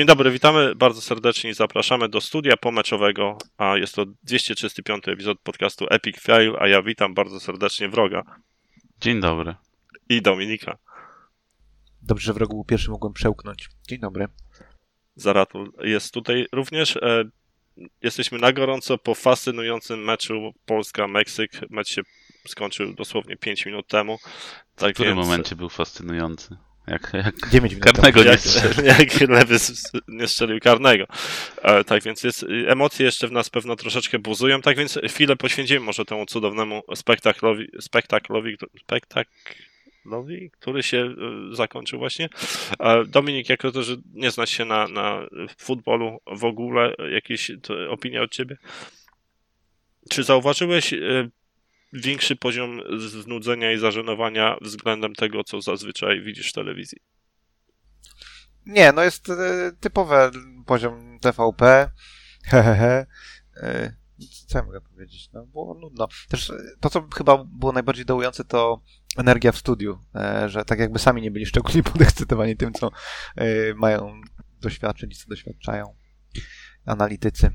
Dzień dobry, witamy bardzo serdecznie i zapraszamy do studia pomeczowego, a jest to 235 epizod podcastu Epic Fail, a ja witam bardzo serdecznie wroga. Dzień dobry. I Dominika. Dobrze, że wrogu był pierwszy, mogłem przełknąć. Dzień dobry. Zaratul jest tutaj również. E, jesteśmy na gorąco po fascynującym meczu Polska-Meksyk. Mecz się skończył dosłownie 5 minut temu. Tak w którym więc... momencie był fascynujący? Jak, jak 9 minut karnego nie strzelił. Jak, jak lewy nie strzelił karnego. E, tak więc jest, emocje jeszcze w nas pewno troszeczkę buzują, tak więc chwilę poświęcimy może temu cudownemu spektaklowi, spektaklowi, spektaklowi, który się e, zakończył właśnie. E, Dominik, jako to, że nie znasz się na, na futbolu w ogóle, jakieś opinie od ciebie? Czy zauważyłeś e, większy poziom znudzenia i zażenowania względem tego, co zazwyczaj widzisz w telewizji. Nie, no jest e, typowy poziom TVP. Hehehe. E, co ja mogę powiedzieć? No, było nudno. Też e, to, co chyba było najbardziej dołujące, to energia w studiu, że tak jakby sami nie byli szczególnie podekscytowani tym, co mają doświadczyć, co doświadczają analitycy.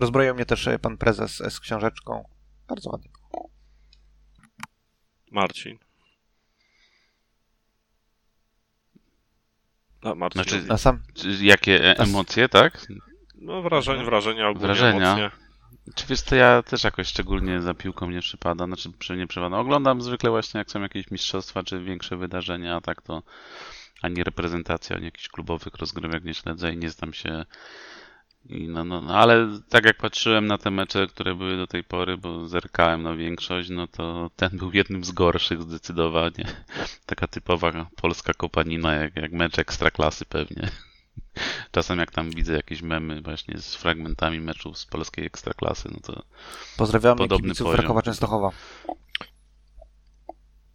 Rozbroił mnie też pan prezes z książeczką. Bardzo ładnie. Marcin. A, Marcin. Znaczy, a sam... jakie emocje, tak? No wrażenia, wrażenia ogólnie, wrażenia. Emocje. Czy wiesz, to ja też jakoś szczególnie za piłką nie przypada, znaczy przy nie przypada. Oglądam zwykle właśnie jak są jakieś mistrzostwa czy większe wydarzenia, a tak to ani reprezentacja, ani jakichś klubowych rozgrywek nie śledzę i nie znam się i no, no, no, ale tak jak patrzyłem na te mecze, które były do tej pory, bo zerkałem na większość, no to ten był jednym z gorszych zdecydowanie. Taka typowa polska kopanina, jak, jak mecz ekstraklasy pewnie. Czasem jak tam widzę jakieś memy właśnie z fragmentami meczów z polskiej ekstraklasy, no to Pozdrawiamy podobny poziom. Krakowa Częstochowa.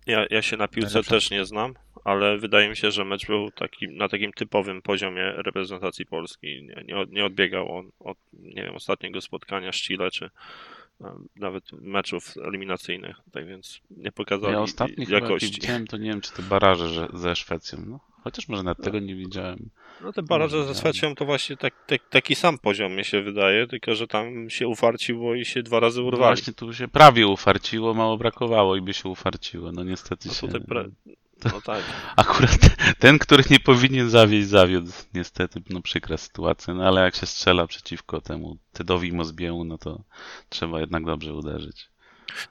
Ja, ja się na piłce też nie znam, ale wydaje mi się, że mecz był taki, na takim typowym poziomie reprezentacji Polski. Nie, nie, nie odbiegał on od nie wiem, ostatniego spotkania z Chile, czy nawet meczów eliminacyjnych, tak więc nie pokazali ja ostatni jakości. widziałem, to nie wiem, czy te baraże że, ze Szwecją, no. Chociaż może nawet tego nie widziałem. No te baraże ze Szwecją to właśnie tak, tak, taki sam poziom mi się wydaje, tylko że tam się ufarciło i się dwa razy urwali. No właśnie tu się prawie ufarciło, mało brakowało i by się ufarciło, no niestety no się... Pra... No tak. Akurat ten, który nie powinien zawieść, zawiódł. Niestety, no przykra sytuacja, no ale jak się strzela przeciwko temu Tydowi Mozbiemu, no to trzeba jednak dobrze uderzyć.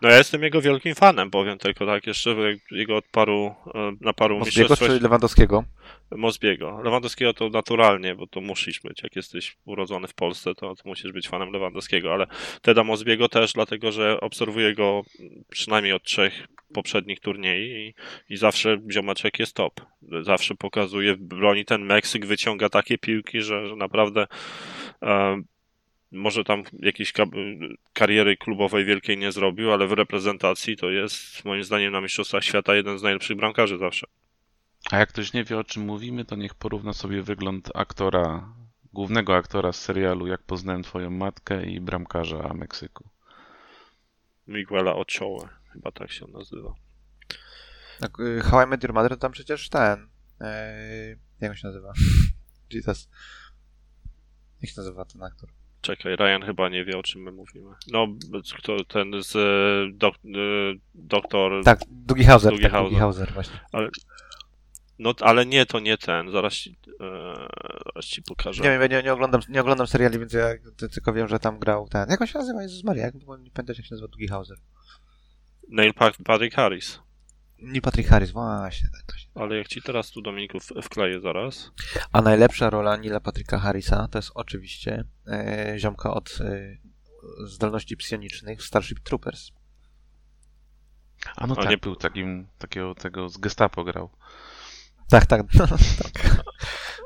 No ja jestem jego wielkim fanem, powiem tylko tak, jeszcze jego od paru, e, na paru Mozbiego czy Lewandowskiego? Mozbiego. Lewandowskiego to naturalnie, bo to musisz być. Jak jesteś urodzony w Polsce, to, to musisz być fanem Lewandowskiego, ale Teda Mozbiego też, dlatego że obserwuję go przynajmniej od trzech poprzednich turniej i, i zawsze ziomeczek jest top. Zawsze pokazuje, broni ten Meksyk, wyciąga takie piłki, że, że naprawdę e, może tam jakiejś kariery klubowej wielkiej nie zrobił, ale w reprezentacji to jest moim zdaniem na Mistrzostwach Świata jeden z najlepszych bramkarzy zawsze. A jak ktoś nie wie o czym mówimy, to niech porówna sobie wygląd aktora, głównego aktora z serialu Jak poznałem twoją matkę i bramkarza Meksyku. Miguela Ochoa, chyba tak się nazywa. Tak, How I Met Your Mother to tam przecież ten, yy, jak on się nazywa? Jesus. Jak się nazywa ten aktor? Czekaj, Ryan chyba nie wie, o czym my mówimy. No, kto, ten z e, dok, e, doktor... Tak, Dougie Hauser, Dougie tak, Hauser. Dougie Hauser właśnie. Ale, no, ale nie, to nie ten. Zaraz ci, e, zaraz ci pokażę. Nie wiem, nie, nie, oglądam, nie oglądam seriali, więc ja tylko wiem, że tam grał ten... Jak on się nazywa? Jezus Maria, jak, nie pamiętasz, jak się nazywa Dougie Hauser. Neil Patrick Harris. Nie Patrick Harris, właśnie. Tak Ale jak ci teraz tu Dominiku wkleję zaraz. A najlepsza rola Nila Patricka Harrisa to jest oczywiście e, ziomka od e, zdolności psionicznych Starship Troopers. A no A tak, nie był takim, takiego tego z gestapo grał. Tak, tak, no, tak.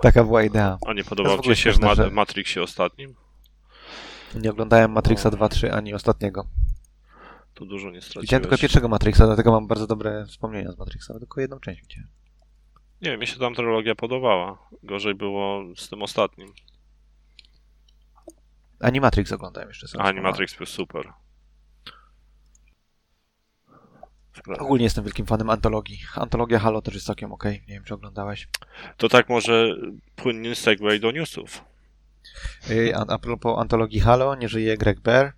Taka była idea. A nie podobał ci się w Ma że... Matrixie ostatnim? Nie oglądałem Matrixa 2-3 ani ostatniego to dużo nie straciłeś. Widziałem tylko pierwszego Matrixa, dlatego mam bardzo dobre wspomnienia z Matrixa, tylko jedną część widziałem. Nie wiem, mi się tam trylogia podobała. Gorzej było z tym ostatnim. Animatrix oglądałem jeszcze. Animatrix był super. Ogólnie jestem wielkim fanem antologii. Antologia Halo też jest całkiem okej. Nie wiem, czy oglądałeś. To tak może płynny segway do newsów. A, a propos antologii Halo, nie żyje Greg Bear.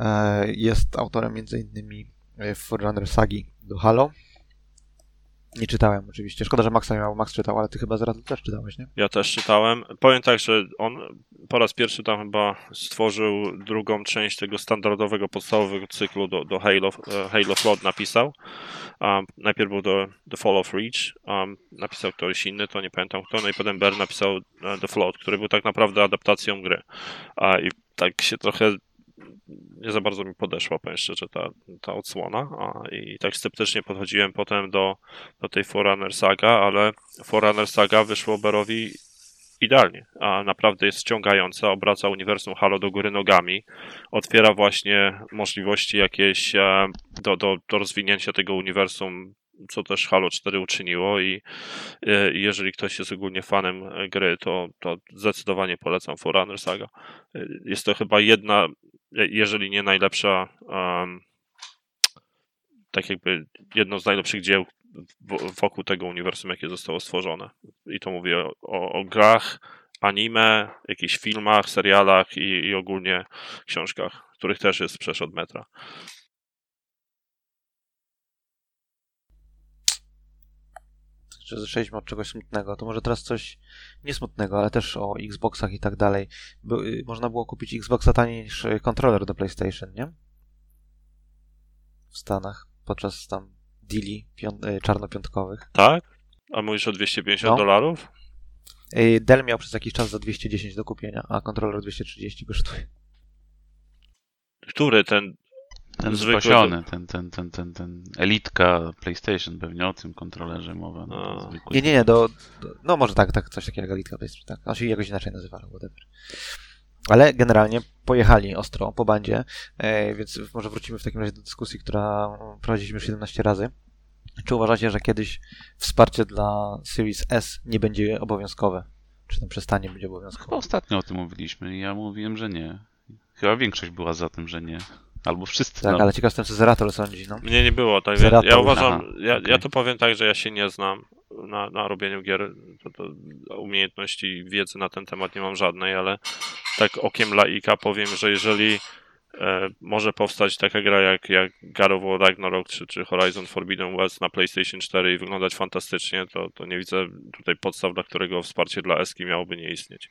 E, Jest autorem m.in. Forerunner Sagi do Halo. Nie czytałem oczywiście. Szkoda, że Maxa nie miał. Max czytał, ale ty chyba zaraz też czytałeś, nie? Ja też czytałem. Powiem tak, że on po raz pierwszy tam chyba stworzył drugą część tego standardowego, podstawowego cyklu do, do Halo, e, Halo Flood napisał. Um, najpierw był do The Fall of Reach, um, napisał ktoś inny, to nie pamiętam kto, no i potem Bear napisał e, The Flood, który był tak naprawdę adaptacją gry. A, I tak się trochę nie za bardzo mi podeszła, powiem szczerze, ta, ta odsłona a, i tak sceptycznie podchodziłem potem do, do tej Forerunner Saga, ale Forerunner Saga wyszło Berowi idealnie, a naprawdę jest ściągająca, obraca uniwersum Halo do góry nogami, otwiera właśnie możliwości jakieś e, do, do, do rozwinięcia tego uniwersum, co też Halo 4 uczyniło i e, jeżeli ktoś jest ogólnie fanem gry, to, to zdecydowanie polecam Forerunner Saga. E, Jest to chyba jedna, jeżeli nie najlepsza, em, tak jakby jedno z najlepszych dzieł wokół tego uniwersum, jakie zostało stworzone. I to mówię o, o, o grach, anime, jakichś filmach, serialach i, i ogólnie książkach, których też jest przecież od metra. Że zaczęliśmy od czegoś smutnego, to może teraz coś niesmutnego, ale też o Xboxach i tak dalej. By, y, można było kupić Xboxa taniej niż kontroler do PlayStation, nie? W Stanach, podczas tam deali pią- y, czarnopiątkowych. Tak? A mówisz o 250 No. dolarów? Y, Dell miał przez jakiś czas za 210 do kupienia, a kontroler 230 kosztuje. Który ten Ten Zwykły ten, ten, ten, ten, ten elitka PlayStation, pewnie o tym kontrolerze mowa. No, zwykły. Nie, nie, nie, do, do, no może tak, tak, coś takiego jak Litka PlayStation, tak. On się jakoś inaczej nazywa, ale whatever. Ale generalnie pojechali ostro po bandzie, e, więc może wrócimy w takim razie do dyskusji, która prowadziliśmy już 17 razy. Czy uważacie, że kiedyś wsparcie dla Series S nie będzie obowiązkowe? Czy tam przestanie być Chyba obowiązkowe? ostatnio o tym mówiliśmy i ja mówiłem, że nie. Chyba większość była za tym, że nie. Albo wszyscy. Tak, no. ale ciekaw jestem, co Zerator sądzi, no. Mnie nie było, tak ja to- uważam, Aha, ja, okej. ja to powiem tak, że ja się nie znam na, na robieniu gier, to, to umiejętności i wiedzy na ten temat nie mam żadnej, ale tak okiem laika powiem, że jeżeli e, może powstać taka gra jak, jak God of War Ragnarok czy, czy Horizon Forbidden West na PlayStation 4 i wyglądać fantastycznie, to, to nie widzę tutaj podstaw, dla którego wsparcie dla Eski miałoby nie istnieć.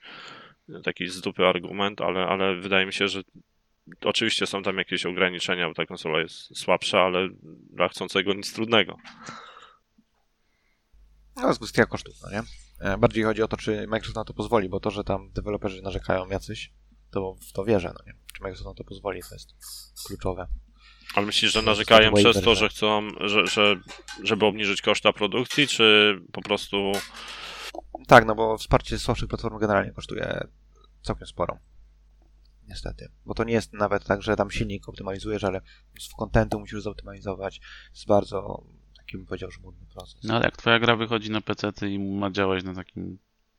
Taki z dupy argument, ale, ale wydaje mi się, że Oczywiście są tam jakieś ograniczenia, bo ta konsola jest słabsza, ale dla chcącego nic trudnego. No, z kwestia kosztów, no nie? E, Bardziej chodzi o to, czy Microsoft na to pozwoli, bo to, że tam deweloperzy narzekają jacyś, to w to wierzę, no nie? Czy Microsoft na to pozwoli, to jest kluczowe. Ale myślisz, że To jest narzekają taki przez to, że- że chcą, że, że, żeby obniżyć koszta produkcji, czy po prostu Tak, no bo wsparcie słabszych platform generalnie kosztuje całkiem sporo. Niestety. Bo to nie jest nawet tak, że tam silnik optymalizujesz, ale mnóstwo kontentu musisz zoptymalizować. Jest bardzo, taki bym powiedział, żmudny proces. No ale jak twoja gra wychodzi na PC i ma działać na takim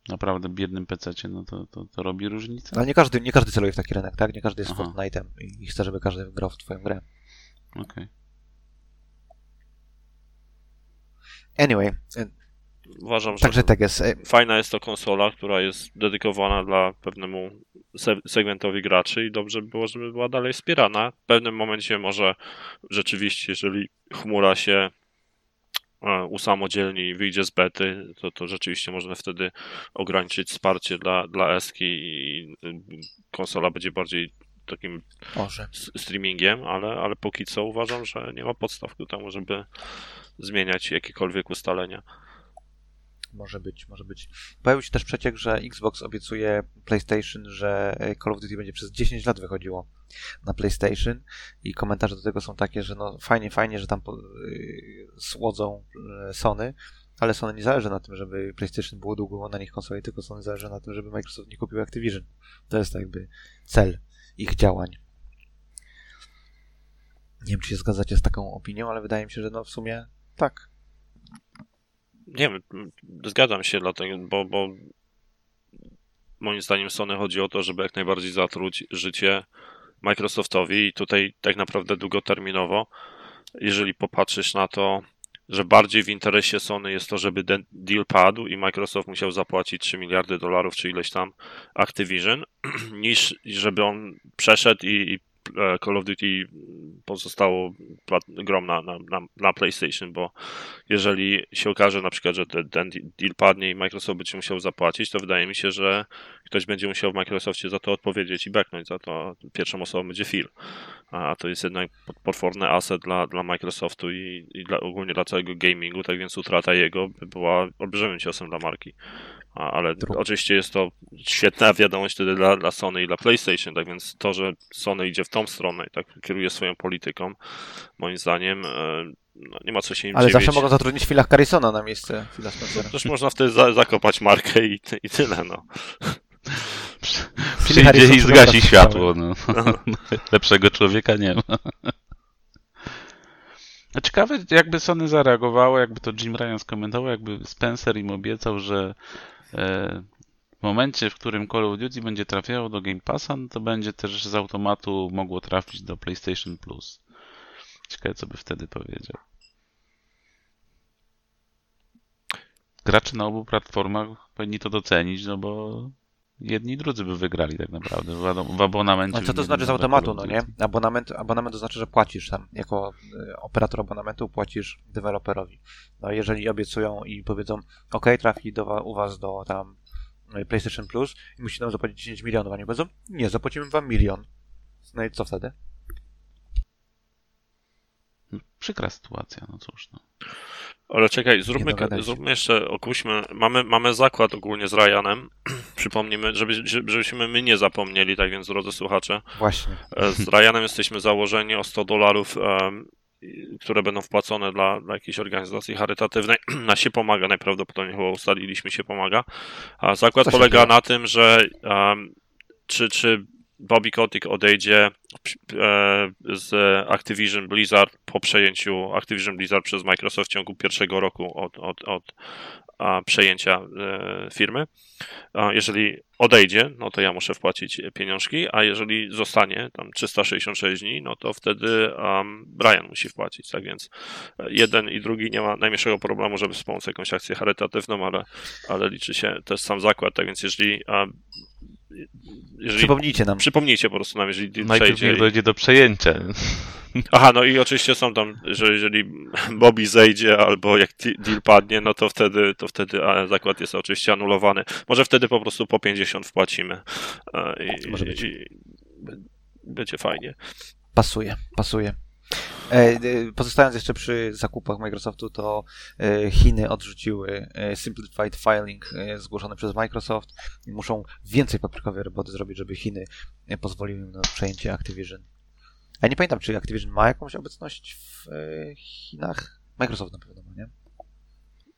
naprawdę biednym PC, no to, to, to robi różnicę. Ale nie każdy, nie każdy celuje w taki rynek, tak? Nie każdy jest Aha. Fortnite'em i chce, żeby każdy grał w twoją grę. Okej. Anyway, e, uważam, że także Teges. e, fajna jest to konsola, która jest dedykowana dla pewnemu se- segmentowi graczy i dobrze by było, żeby była dalej wspierana. W pewnym momencie może rzeczywiście, jeżeli chmura się e, usamodzielni i wyjdzie z bety, to, to rzeczywiście można wtedy ograniczyć wsparcie dla, dla Eski i konsola będzie bardziej takim Może. streamingiem, ale, ale póki co uważam, że nie ma podstaw do temu, żeby zmieniać jakiekolwiek ustalenia. Może być, może być. Pojawił się też przeciek, że Xbox obiecuje PlayStation, że e, Call of Duty będzie przez 10 lat wychodziło na PlayStation i komentarze do tego są takie, że no fajnie, fajnie, że tam po, yy, słodzą e, Sony, ale Sony nie zależy na tym, żeby PlayStation było długo na nich konsoli, tylko Sony zależy na tym, żeby Microsoft nie kupił Activision. To jest jakby cel ich działań. Nie wiem, czy się zgadzacie z taką opinią, ale wydaje mi się, że no w sumie tak. Nie wiem, zgadzam się, dlatego, bo, bo moim zdaniem Sony chodzi o to, żeby jak najbardziej zatruć życie Microsoftowi i tutaj tak naprawdę długoterminowo jeżeli popatrzysz na to, że bardziej w interesie Sony jest to, żeby ten deal padł i Microsoft musiał zapłacić 3 miliardy dolarów czy ileś tam Activision, niż żeby on przeszedł i, i Call of Duty pozostało grom na, na, na, PlayStation, bo jeżeli się okaże na przykład, że ten, deal padnie i Microsoft będzie musiał zapłacić, to wydaje mi się, że ktoś będzie musiał w Microsoftie za to odpowiedzieć i backnąć za to. Pierwszą osobą będzie Phil. A to jest jednak potworny asset dla, dla Microsoftu i, i dla, ogólnie dla całego gamingu, tak więc utrata jego by była olbrzymim ciosem dla marki. Ale True. oczywiście jest to świetna wiadomość wtedy dla, dla Sony i dla PlayStation, tak więc to, że Sony idzie w tą stronę i tak kieruje swoją polityką, moim zdaniem e, no, nie ma co się im Ale dziwić. zawsze mogą zatrudnić Phila Harrisona na miejsce Phila Spencera. Też można wtedy za, zakopać markę i, i tyle, no. Przyjdzie Harrison i zgasi światło. No. Lepszego człowieka nie ma. A ciekawe, jakby Sony zareagowało, jakby to Jim Ryan skomentował, jakby Spencer im obiecał, że w momencie, w którym Call of Duty będzie trafiało do Game Passa, no to będzie też z automatu mogło trafić do PlayStation Plus. Ciekawe, co by wtedy powiedział. Gracze na obu platformach powinni to docenić, no bo jedni i drudzy by wygrali tak naprawdę w, abonamencie. No, co to znaczy z automatu, no nie? Abonament, abonament to znaczy, że płacisz tam, jako y, operator abonamentu płacisz deweloperowi. No jeżeli obiecują i powiedzą, ok, trafi do, u was do tam y, PlayStation Plus i musicie nam zapłacić 10 milionów, a nie powiedzą, nie, zapłacimy wam milion. No i co wtedy? Przykra sytuacja, no cóż. No. Ale czekaj, zróbmy, zróbmy jeszcze, okuśmy, mamy, mamy zakład ogólnie z Ryanem, przypomnijmy, żeby, żebyśmy my nie zapomnieli, tak więc drodzy słuchacze, Właśnie. e, z Ryanem jesteśmy założeni o 100 dolarów, i- które będą wpłacone dla, dla jakiejś organizacji charytatywnej, na się pomaga, najprawdopodobniej chyba ustaliliśmy się pomaga, a zakład polega na tym, że em, czy, czy Bobby Kotick odejdzie e, z Activision Blizzard po przejęciu Activision Blizzard przez Microsoft w ciągu pierwszego roku od, od, od przejęcia e, firmy. Jeżeli odejdzie, no to ja muszę wpłacić pieniążki, a jeżeli zostanie tam 366 dni, no to wtedy Brian musi wpłacić. Tak więc e, jeden i drugi nie ma najmniejszego problemu, żeby wspomóc jakąś akcję charytatywną, ale, ale liczy się też sam zakład. Tak więc jeżeli, jeżeli Przypomnijcie nam. Przypomnijcie po prostu nam, jeżeli Najpierw przejdzie. dojdzie do przejęcia. Aha, no i oczywiście są tam, że jeżeli Bobby zejdzie albo jak deal padnie, no to wtedy, to wtedy a, zakład jest oczywiście anulowany. Może wtedy po prostu po 50 wpłacimy. e, I, Może być. i, będzie fajnie. Pasuje, pasuje. E, Pozostając jeszcze przy zakupach Microsoftu, to e, Chiny odrzuciły e, Simplified Filing zgłoszony przez Microsoft i muszą więcej papierkowej roboty zrobić, żeby Chiny pozwoliły im na przejęcie Activision. Ja nie pamiętam, czy Activision ma jakąś obecność w Chinach. Microsoft na pewno nie?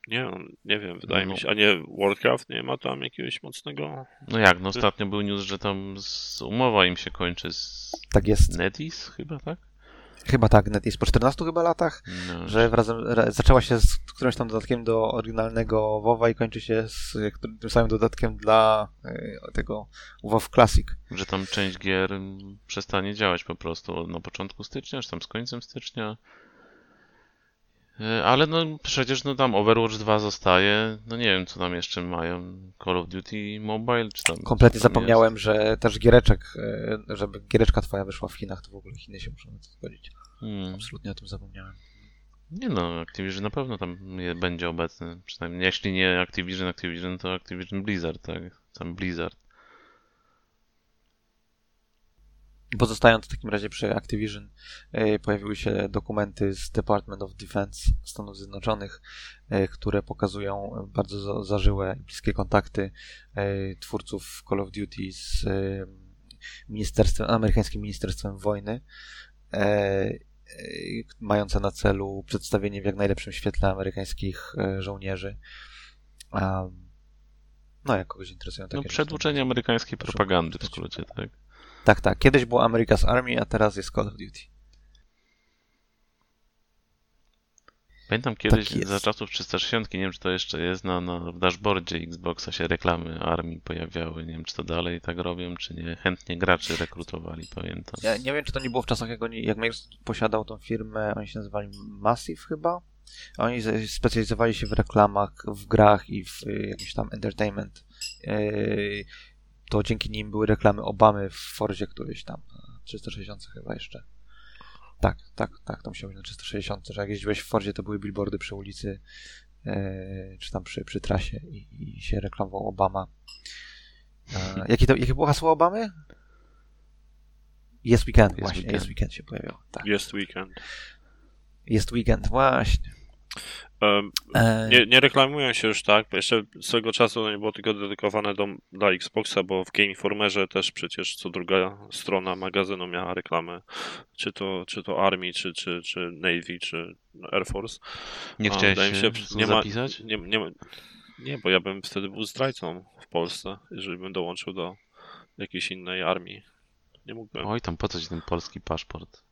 Nie, nie wiem, wydaje No. mi się. A nie Warcraft nie ma tam jakiegoś mocnego. No jak, no ostatnio był news, że tam z, umowa im się kończy z Tak jest. Netis chyba, tak? Chyba tak, net jest po 14 chyba latach, No, że wrazem, ra, zaczęła się z którymś tam dodatkiem do oryginalnego WoWa i kończy się z tym samym dodatkiem dla e, tego WoW Classic. że tam część gier przestanie działać po prostu na początku stycznia, czy tam z końcem stycznia. E, Ale no przecież no tam Overwatch 2 zostaje. No nie wiem co tam jeszcze mają. Call of Duty Mobile czy tam. Kompletnie tam zapomniałem, że też giereczek, e, żeby giereczka twoja wyszła w Chinach, to w ogóle Chiny się muszą na to zgodzić. Jest? Hmm. Absolutnie o tym zapomniałem. Nie no, Activision na pewno tam będzie obecny. Przynajmniej jeśli nie Activision, Activision to Activision Blizzard, tak? Tam Blizzard. Pozostając w takim razie przy Activision, e, pojawiły się dokumenty z Department of Defense Stanów Zjednoczonych, e, które pokazują bardzo za- zażyłe i bliskie kontakty e, twórców Call of Duty z ministerstwem, amerykańskim Ministerstwem Wojny, mające na celu przedstawienie w jak najlepszym świetle amerykańskich żołnierzy. No, jak kogoś interesują takie No przedłużenie amerykańskiej propagandy w skrócie, tak? Tak, tak. Kiedyś było America's Army, a teraz jest Call of Duty. Pamiętam kiedyś Tak za czasów 360, nie wiem czy to jeszcze jest, na, na, w dashboardzie Xboxa się reklamy armii pojawiały. Nie wiem czy to dalej tak robią, czy nie. Chętnie graczy rekrutowali, pamiętam. Ja nie wiem, czy to nie było w czasach, jak, oni, jak Microsoft posiadał tą firmę, oni się nazywali Massive chyba. Oni specjalizowali się w reklamach, w grach i w y, jakimś tam entertainment. To dzięki nim były reklamy Obamy w Forzie któryś tam, na 360 chyba jeszcze. Tak, tak, tak, to musiało być na 360, że jak jeździłeś w Forzie, to były billboardy przy ulicy, yy, czy tam przy, przy trasie i, i się reklamował Obama. E, jakie, to, jakie było hasło Obamy? Jest weekend, Jest właśnie, weekend. jest weekend się pojawiał. Tak. Jest weekend. Jest weekend, właśnie. E, nie, nie reklamują się już tak, bo jeszcze swego czasu to nie było tylko dedykowane do, dla Xboxa, bo w Game Informerze też przecież co druga strona magazynu miała reklamy, czy to, czy to Army, czy, czy, czy Navy, czy Air Force. Nie A, chciałeś się, się, nie ma- zapisać? Nie, nie, nie, bo ja bym wtedy był zdrajcą w Polsce, jeżeli bym dołączył do jakiejś innej armii. Nie mógłbym. Oj, tam po co ci ten polski paszport?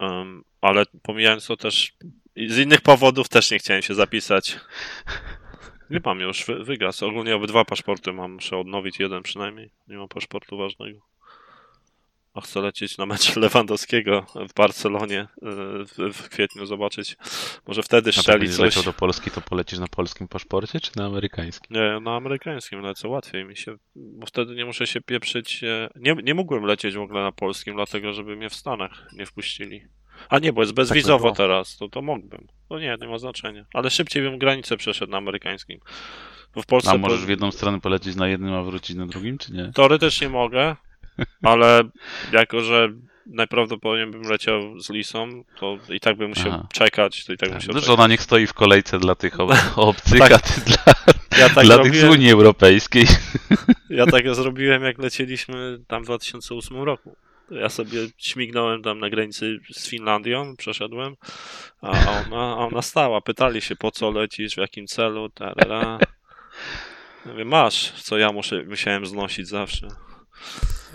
Um, ale pomijając to też i z innych powodów też nie chciałem się zapisać. Nie mam już, wy, wygasł. Ogólnie obydwa paszporty mam, muszę odnowić jeden przynajmniej. Nie mam paszportu ważnego. A chcę lecieć na mecz Lewandowskiego w Barcelonie y, w, w kwietniu, zobaczyć. Może wtedy strzeli coś. leciał do Polski, to polecisz na polskim paszporcie, czy na amerykańskim? Nie, na amerykańskim lecę, łatwiej mi się, bo wtedy nie muszę się pieprzyć. e, Nie, nie mógłbym lecieć w ogóle na polskim, dlatego żeby mnie w Stanach nie wpuścili. A nie, bo jest bezwizowo było. teraz, to, to mógłbym. To nie, nie ma znaczenia. Ale szybciej bym granicę przeszedł na amerykańskim. Bo w Polsce A możesz po- w jedną stronę polecieć na jednym, a wrócić na drugim, czy nie? teoretycznie mogę, ale jako, że najprawdopodobniej bym leciał z Lisą, to i tak bym musiał Aha. czekać, to i tak Tak, musiał no, czekać. żona niech stoi w kolejce dla tych ob obcych, Tak. a ty dla, Ja tak dla tych z. Unii Europejskiej. Ja tak zrobiłem, jak lecieliśmy tam w 2008 roku. Ja sobie śmignąłem tam na granicy z Finlandią, przeszedłem, a ona, a ona stała. Pytali się, po co lecisz, w jakim celu, tarara. Ja mówię, masz, co ja muszę, musiałem znosić zawsze.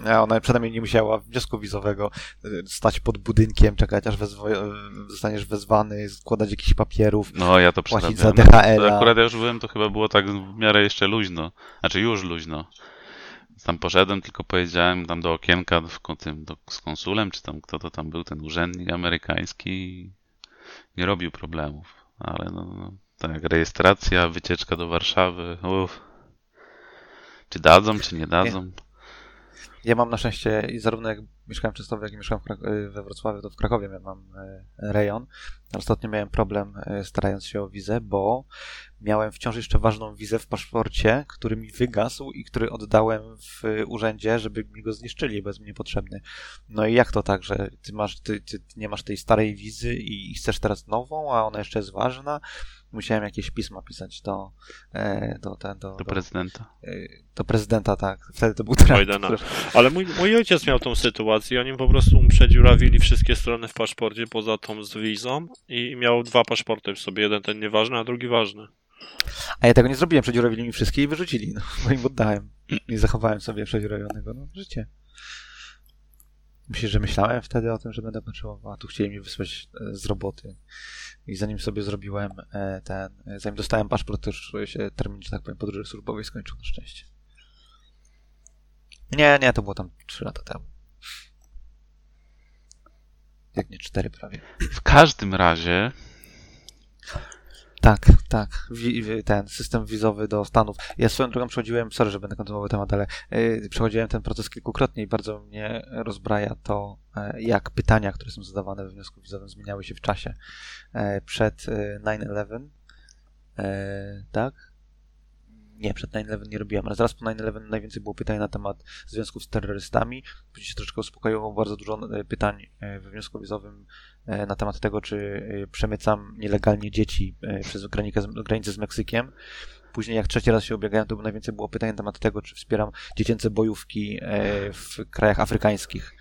a ona przynajmniej nie musiała wniosku wizowego y, stać pod budynkiem, czekać aż wezwo- y, zostaniesz wezwany, składać jakichś papierów, No, ja to płacić za. DHL-a. Akurat ja już byłem, to chyba było tak w miarę jeszcze luźno. Znaczy już luźno. Tam poszedłem, tylko powiedziałem tam do okienka ko- tym, do, z konsulem, czy tam kto to tam był, ten urzędnik amerykański nie robił problemów. Ale no, no tak, rejestracja, wycieczka do Warszawy, uff. Czy dadzą, czy nie dadzą? Ja mam na szczęście, i zarówno jak mieszkałem w Częstochowie, jak i mieszkałem y, we Wrocławiu, to w Krakowie mam y, rejon. Ostatnio miałem problem y, starając się o wizę, bo miałem wciąż jeszcze ważną wizę w paszporcie, który mi wygasł i który oddałem w y, urzędzie, żeby mi go zniszczyli, bo jest mi niepotrzebny. No i jak to tak, że ty, masz, ty, ty nie masz tej starej wizy i chcesz teraz nową, a ona jeszcze jest ważna? Musiałem jakieś pisma pisać do, e, do, ten, do, Do do, prezydenta. y, do prezydenta, tak. Wtedy to był. Bidena. który- Ale mój, mój ojciec miał tą sytuację, oni po prostu mu przedziurawili wszystkie strony w paszporcie, poza tą z wizą i miał dwa paszporty w sobie, jeden ten nieważny, a drugi ważny. A ja tego nie zrobiłem, przedziurawili mi wszystkie i wyrzucili, no, bo im oddałem. Nie zachowałem sobie przedziurawionego, no, życie. Myślisz, że myślałem wtedy o tym, że będę potrzebował, a tu chcieli mi wysłać e, z roboty. I zanim sobie zrobiłem e, ten, e, zanim dostałem paszport, to już się termin, że tak powiem, podróży służbowej skończył na szczęście. Nie, nie, to było tam 3 lata temu. Jak nie 4 prawie. W każdym razie, Tak, tak. Wi- ten system wizowy do Stanów. Ja swoją drogą przechodziłem, sorry, że będę kontynuował temat, ale yy, przechodziłem ten proces kilkukrotnie i bardzo mnie rozbraja to, e, jak pytania, które są zadawane we wniosku wizowym, zmieniały się w czasie. E, przed e, 9-11, e, tak? Nie, przed 9-11 nie robiłem, ale zaraz po 9-11 najwięcej było pytań na temat związków z terrorystami. Później się troszeczkę uspokoiło, bardzo dużo e, pytań e, we wniosku wizowym e, na temat tego, czy przemycam nielegalnie dzieci przez granikę z, granicę z Meksykiem. Później jak trzeci raz się ubiegałem, to najwięcej było pytań na temat tego, czy wspieram dziecięce bojówki w krajach afrykańskich.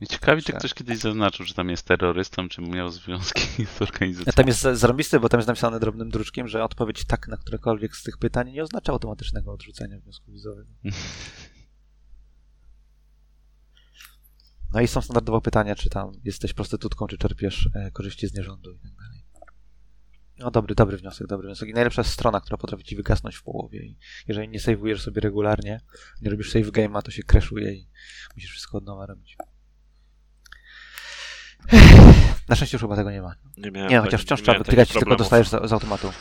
I ciekawi, czy ktoś kiedyś zaznaczył, że tam jest terrorystą, czy miał związki z organizacją. Tam jest zarobisty, bo tam jest napisane drobnym druczkiem, że odpowiedź tak na którekolwiek z tych pytań nie oznacza automatycznego odrzucenia wniosku wizowego. No i są standardowe pytania, czy tam jesteś prostytutką, czy czerpiesz e, korzyści z nierządu i tak dalej. No dobry, dobry wniosek, dobry wniosek. I najlepsza jest strona, która potrafi ci wygasnąć w połowie. I jeżeli nie save'ujesz sobie regularnie, nie robisz save game'a, to się crashuje i musisz wszystko od nowa robić. Na szczęście już chyba tego nie ma. Nie, miałem Nie, tak- chociaż wciąż nie trzeba takich tylko problemów. dostajesz z, z automatu.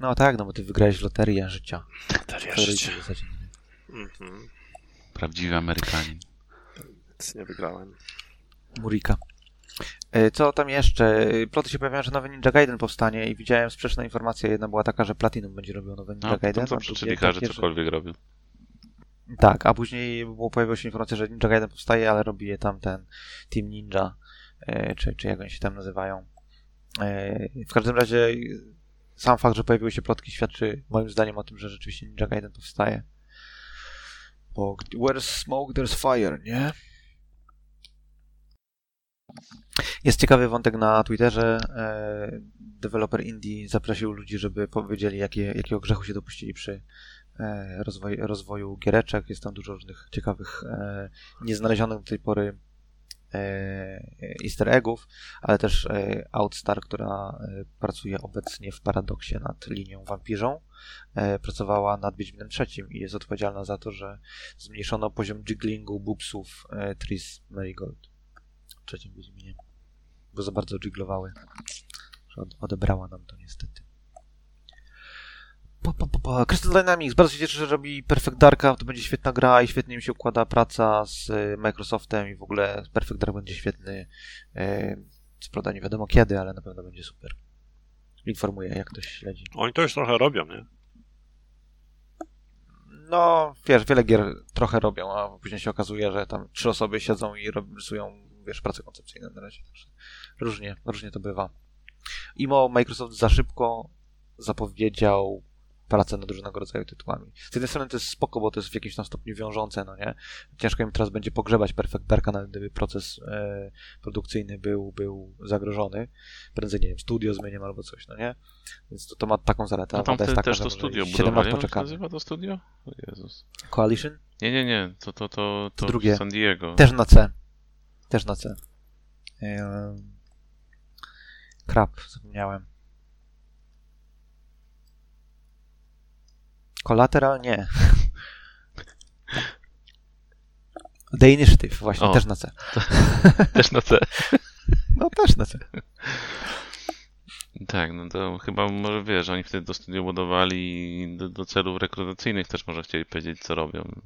No tak, no bo ty wygrałeś loterię życia. Loteria Loterii życia. w zasadzie. Mhm. Prawdziwy Amerykanin. Nic nie wygrałem. Murika. E, Co tam jeszcze? E, Ploty się pojawiają, że nowy Ninja Gaiden powstanie i widziałem sprzeczne informacje. Jedna była taka, że Platinum będzie robił nowy Ninja No, Gaiden. tam co przyczynika, że cokolwiek robił. Tak, a później było, pojawiła się informacja, że Ninja Gaiden powstaje, ale robi je tam ten Team Ninja, e, czy, czy jak oni się tam nazywają. E, w każdym razie sam fakt, że pojawiły się plotki świadczy moim zdaniem o tym, że rzeczywiście Ninja Gaiden powstaje. Bo where's smoke, there's fire, nie? Jest ciekawy wątek na Twitterze. E, deweloper indie zaprosił ludzi, żeby powiedzieli, jakie, jakiego grzechu się dopuścili przy rozwoj, rozwoju giereczek. Jest tam dużo różnych ciekawych, e, nieznalezionych do tej pory e, easter eggów, ale też e, Outstar, która e, pracuje obecnie w Paradoksie nad linią wampirzą, e, pracowała nad Wiedźminem trzecim i jest odpowiedzialna za to, że zmniejszono poziom jigglingu boobsów e, Tris Marigold w trzecim Wiedźminie, bo za bardzo jigglowały, odebrała nam to niestety. Pa, pa, pa, pa. Crystal Dynamics, bardzo się cieszę, że robi Perfect Darka, to będzie świetna gra i świetnie mi się układa praca z y, Microsoftem i w ogóle Perfect Dark będzie świetny. y, Co prawda nie wiadomo kiedy, ale na pewno będzie super. Informuję, jak ktoś śledzi. Oni to już trochę robią, nie? No, wiesz, wiele gier trochę robią, a później się okazuje, że tam trzy osoby siedzą i rysują, wiesz, prace koncepcyjne na razie. Także Różnie, różnie to bywa. Imo Microsoft za szybko zapowiedział pracę nad różnego rodzaju tytułami. Z jednej strony to jest spoko, bo to jest w jakimś tam stopniu wiążące, no nie? Ciężko im teraz będzie pogrzebać Perfect Darka, nawet gdyby proces e, produkcyjny był, był zagrożony. Prędzej, nie wiem, studio zmienią albo coś, no nie? Więc to, to ma taką zaletę. No a tam jest taka, też to studio 7 lat się poczekamy. nazywa to studio? O Jezus. Coalition? Nie, nie, nie. To, to, to, to drugie. San Diego. Też na C. Też na C. Ehm, Krab, zapomniałem. Collateral? Nie. The Initiative, właśnie, O. też na C. Też na C. No, też na C. Tak, no to chyba może wiesz, oni wtedy to studio budowali i do, do celów rekrutacyjnych też może chcieli powiedzieć, co robią.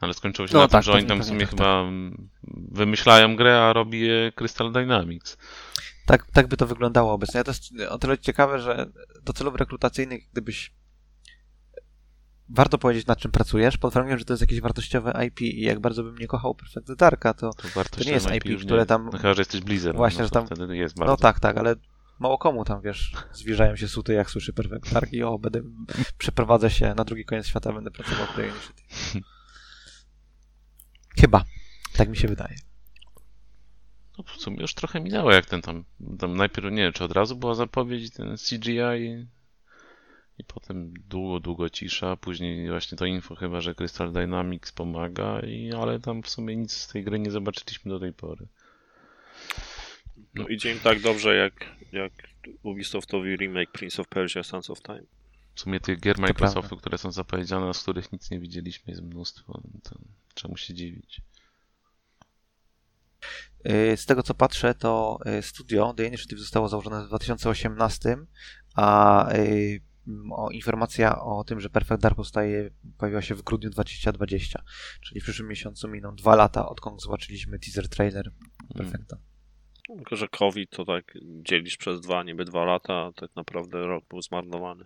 Ale skończyło się No na tym, tak, że oni tam w sumie tak, chyba mm, wymyślają grę, a robi je Crystal Dynamics. Tak, tak by to wyglądało obecnie. Ja to jest o tyle ciekawe, że do celów rekrutacyjnych, gdybyś warto powiedzieć, nad czym pracujesz, pod warunkiem, że to jest jakieś wartościowe IP i jak bardzo bym nie kochał Perfect Darka, to To, wartość nie jest IP, już które tam- No chyba, że jesteś Blizzard. Właśnie, no, że to tam- Wtedy jest bardzo. No tak, tak, ale mało komu tam, wiesz, zwierzają się suty, jak słyszy Perfect Dark i o, będę, przeprowadzę się na drugi koniec świata, będę pracował w tej Initiative. Chyba. Tak mi się wydaje. No w sumie już trochę minęło, jak ten tam, tam najpierw, nie wiem, czy od razu była zapowiedź, ten CGI i, potem długo, długo cisza, później właśnie to info chyba, że Crystal Dynamics pomaga, i, ale tam w sumie nic z tej gry nie zobaczyliśmy do tej pory. No idzie im tak dobrze, jak, jak Ubisoftowi remake Prince of Persia Sons of Time. W sumie tych gier. Microsoftu, które są zapowiedziane, z których nic nie widzieliśmy, jest mnóstwo, to czemu się dziwić. Y, Z tego co patrzę, to y, studio The Initiative zostało założone w 2018, a y, o, informacja o tym, że Perfect Dark powstaje, pojawiła się w grudniu 2020, czyli w przyszłym miesiącu miną dwa lata, odkąd zobaczyliśmy teaser trailer Perfecta. Tylko, że COVID to tak dzielisz przez dwa, niby dwa lata, a tak naprawdę rok był zmarnowany.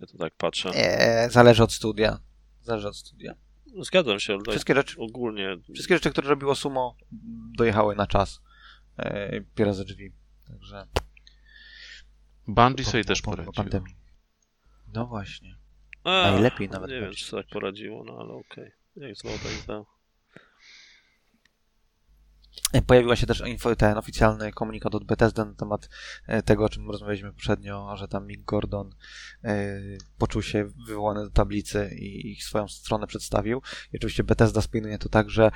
Ja to tak patrzę. Eee, zależy od studia. Zależy od studia. Zgadzam się, ale Wszystkie rzeczy, ogólnie wszystkie rzeczy, które robiło Sumo, dojechały na czas. E, Piera ze drzwi. Także. Bungie sobie też po- po pandemii. No właśnie. A, Najlepiej nawet Nie wiem, czy tak poradziło, no ale okej. Jak zwał, tak zdał. Pojawiła się też info, ten oficjalny komunikat od Bethesda na temat e, tego, o czym rozmawialiśmy poprzednio, że tam Mick Gordon e, poczuł się wywołany do tablicy i swoją stronę przedstawił. I oczywiście Bethesda spinuje to tak, że e,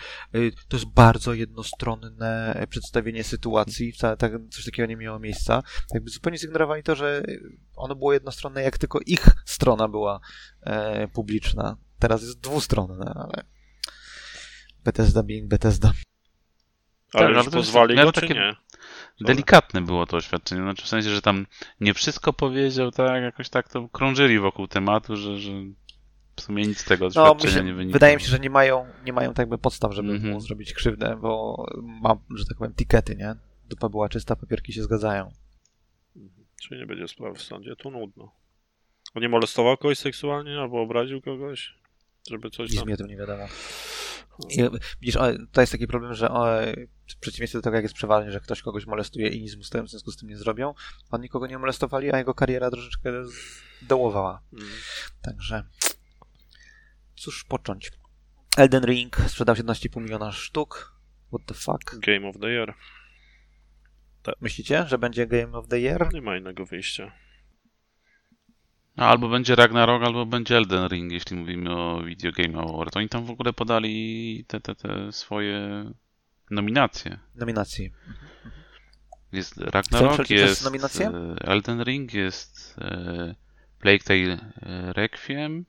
to jest bardzo jednostronne przedstawienie sytuacji, wcale tak, coś takiego nie miało miejsca. Jakby zupełnie zignorowali to, że ono było jednostronne, jak tylko ich strona była publiczna. Teraz jest dwustronne, ale Bethesda being Bethesda. Ale tak, już ale to pozwali go, czy nie? Delikatne było to oświadczenie, znaczy w sensie, że tam nie wszystko powiedział, tak, jakoś tak to krążyli wokół tematu, że, że w sumie nic z tego No, oświadczenia myślę, nie wynikało. wydaje mi się, że nie mają, nie mają tak jakby podstaw, żeby Mhm. mu zrobić krzywdę, bo ma, że tak powiem, tikety, nie? Dupa była czysta, papierki się zgadzają. Czy nie będzie sprawy w sądzie? To nudno. On nie molestował kogoś seksualnie albo obraził kogoś? Żeby coś Nic tam... mi o tym nie wiadomo. I, widzisz, to jest taki problem, że w przeciwieństwie do tego, jak jest przeważnie, że ktoś kogoś molestuje i nic mu w związku z tym nie zrobią, on nikogo nie molestowali, a jego kariera troszeczkę dołowała. Mm. Także cóż począć. Elden Ring sprzedał 17,5 miliona sztuk. What the fuck? Game of the Year. Myślicie, że będzie Game of the Year? Nie ma innego wyjścia. No, albo będzie Ragnarok, albo będzie Elden Ring, jeśli mówimy o Video Game Award. Oni tam w ogóle podali te, te, te swoje nominacje. Nominacji. Jest Ragnarok, jest nominacje? e, Elden Ring, jest e, Plague Tale e, Requiem.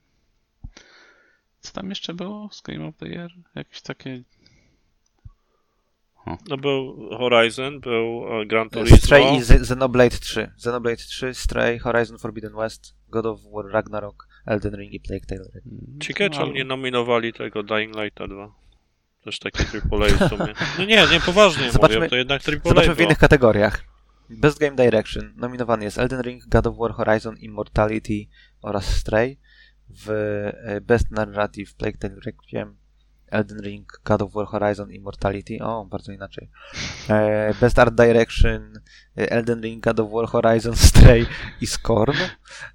Co tam jeszcze było z Game of the Year? Jakieś takie... No był Horizon, był e, Gran Turismo. Stray i Xenoblade 3. Xenoblade 3, Stray, Horizon Forbidden West, God of War, Ragnarok, Elden Ring i Plague Tale. mm, Ciekawe, no, czemu nie nominowali tego Dying Lighta 2. Też taki AAA w sumie. No nie, nie, poważnie Zobaczmy- mówię, to jednak AAA Zobaczmy w innych kategoriach. Best Game Direction. Nominowany jest Elden Ring, God of War, Horizon, Immortality oraz Stray. W e, Best Narrative Plague Tale Requiem, Elden Ring, God of War, Horizon, Immortality. O, bardzo inaczej. E, Best Art Direction, e, Elden Ring, God of War, Horizon, Stray i Scorn.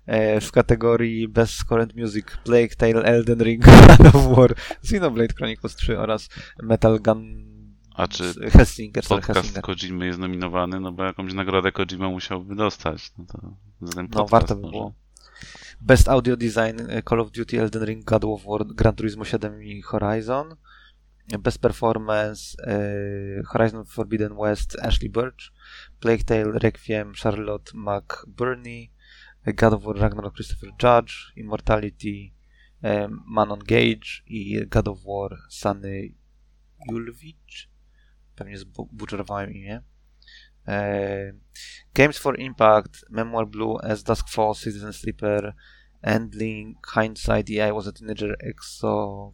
E, W kategorii Best and Music Plague Tale, Elden Ring, God of War, Xenoblade Chronicles 3 oraz Metal Gun A czy Hellsinger, sorry, podcast Hellsinger. Kojimy jest nominowany, no bo jakąś nagrodę Kojima musiałby dostać. No to za ten No, warto by było. Best Audio Design e, Call of Duty, Elden Ring, God of War, Gran Turismo 7 i Horizon. Best Performance e, Horizon Forbidden West, Ashley Birch. Plague Tale, Requiem, Charlotte McBurney. e, God of War, Ragnarok, Christopher Judge. Immortality, Manon Gage i God of War, Sunny Julwicz. Pewnie zbuczerowałem imię. E, Games for Impact, Memoir Blue, As Dusk Falls, Citizen Sleeper, Endling, Hindsight, I was a teenager, Exocology,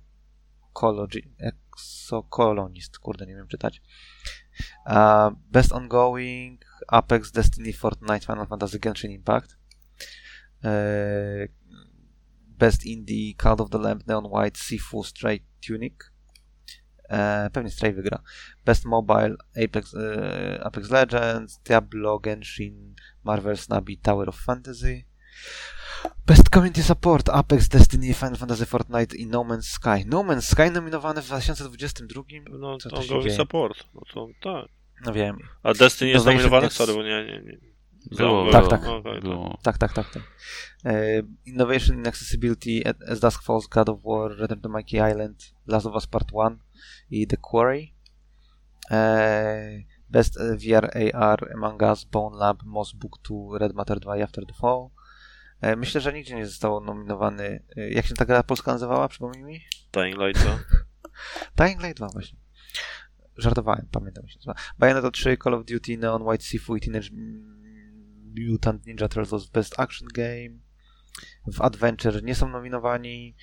Exocolonist, kurde, nie wiem czytać. Uh, Best Ongoing, Apex, Destiny, Fortnite, Final Fantasy, Genshin Impact. E, Best Indie, Cult of the Lamp, Neon White, Sifu, Stray Tunic. E, pewnie Stray wygra. Best Mobile, Apex, e, Apex Legends, Diablo, Genshin, Marvel Snubby, Tower of Fantasy. Best Community Support, Apex, Destiny, Final Fantasy, Fortnite i No Man's Sky. No Man's Sky nominowany w 2022. No, Co to dzieje? support. No to tak. No wiem. A Destiny jest Innovation nominowany? Next- Sorry, bo nie, nie, nie. Było, Tak, było, tak. Okej, było. Tak, tak, tak. tak. E, Innovation in Accessibility, As Dusk Falls, God of War, Return to Mikey Island, Last of Us Part 1 i The Quarry. E, Best VR AR, Among Us, Bone Lab, Moss Book 2, Red Matter 2 i After the Fall. E, myślę, że nigdzie nie został nominowany. e, Jak się ta gra polska nazywała? Przypomnij mi? Dying Light 2. Dying Light 2 właśnie. Żartowałem, pamiętam się nazywa. Bayonetta 3, Call of Duty, Neon White Sifu i Teenage Mutant Ninja Turtles Best Action Game. W Adventure nie są nominowani.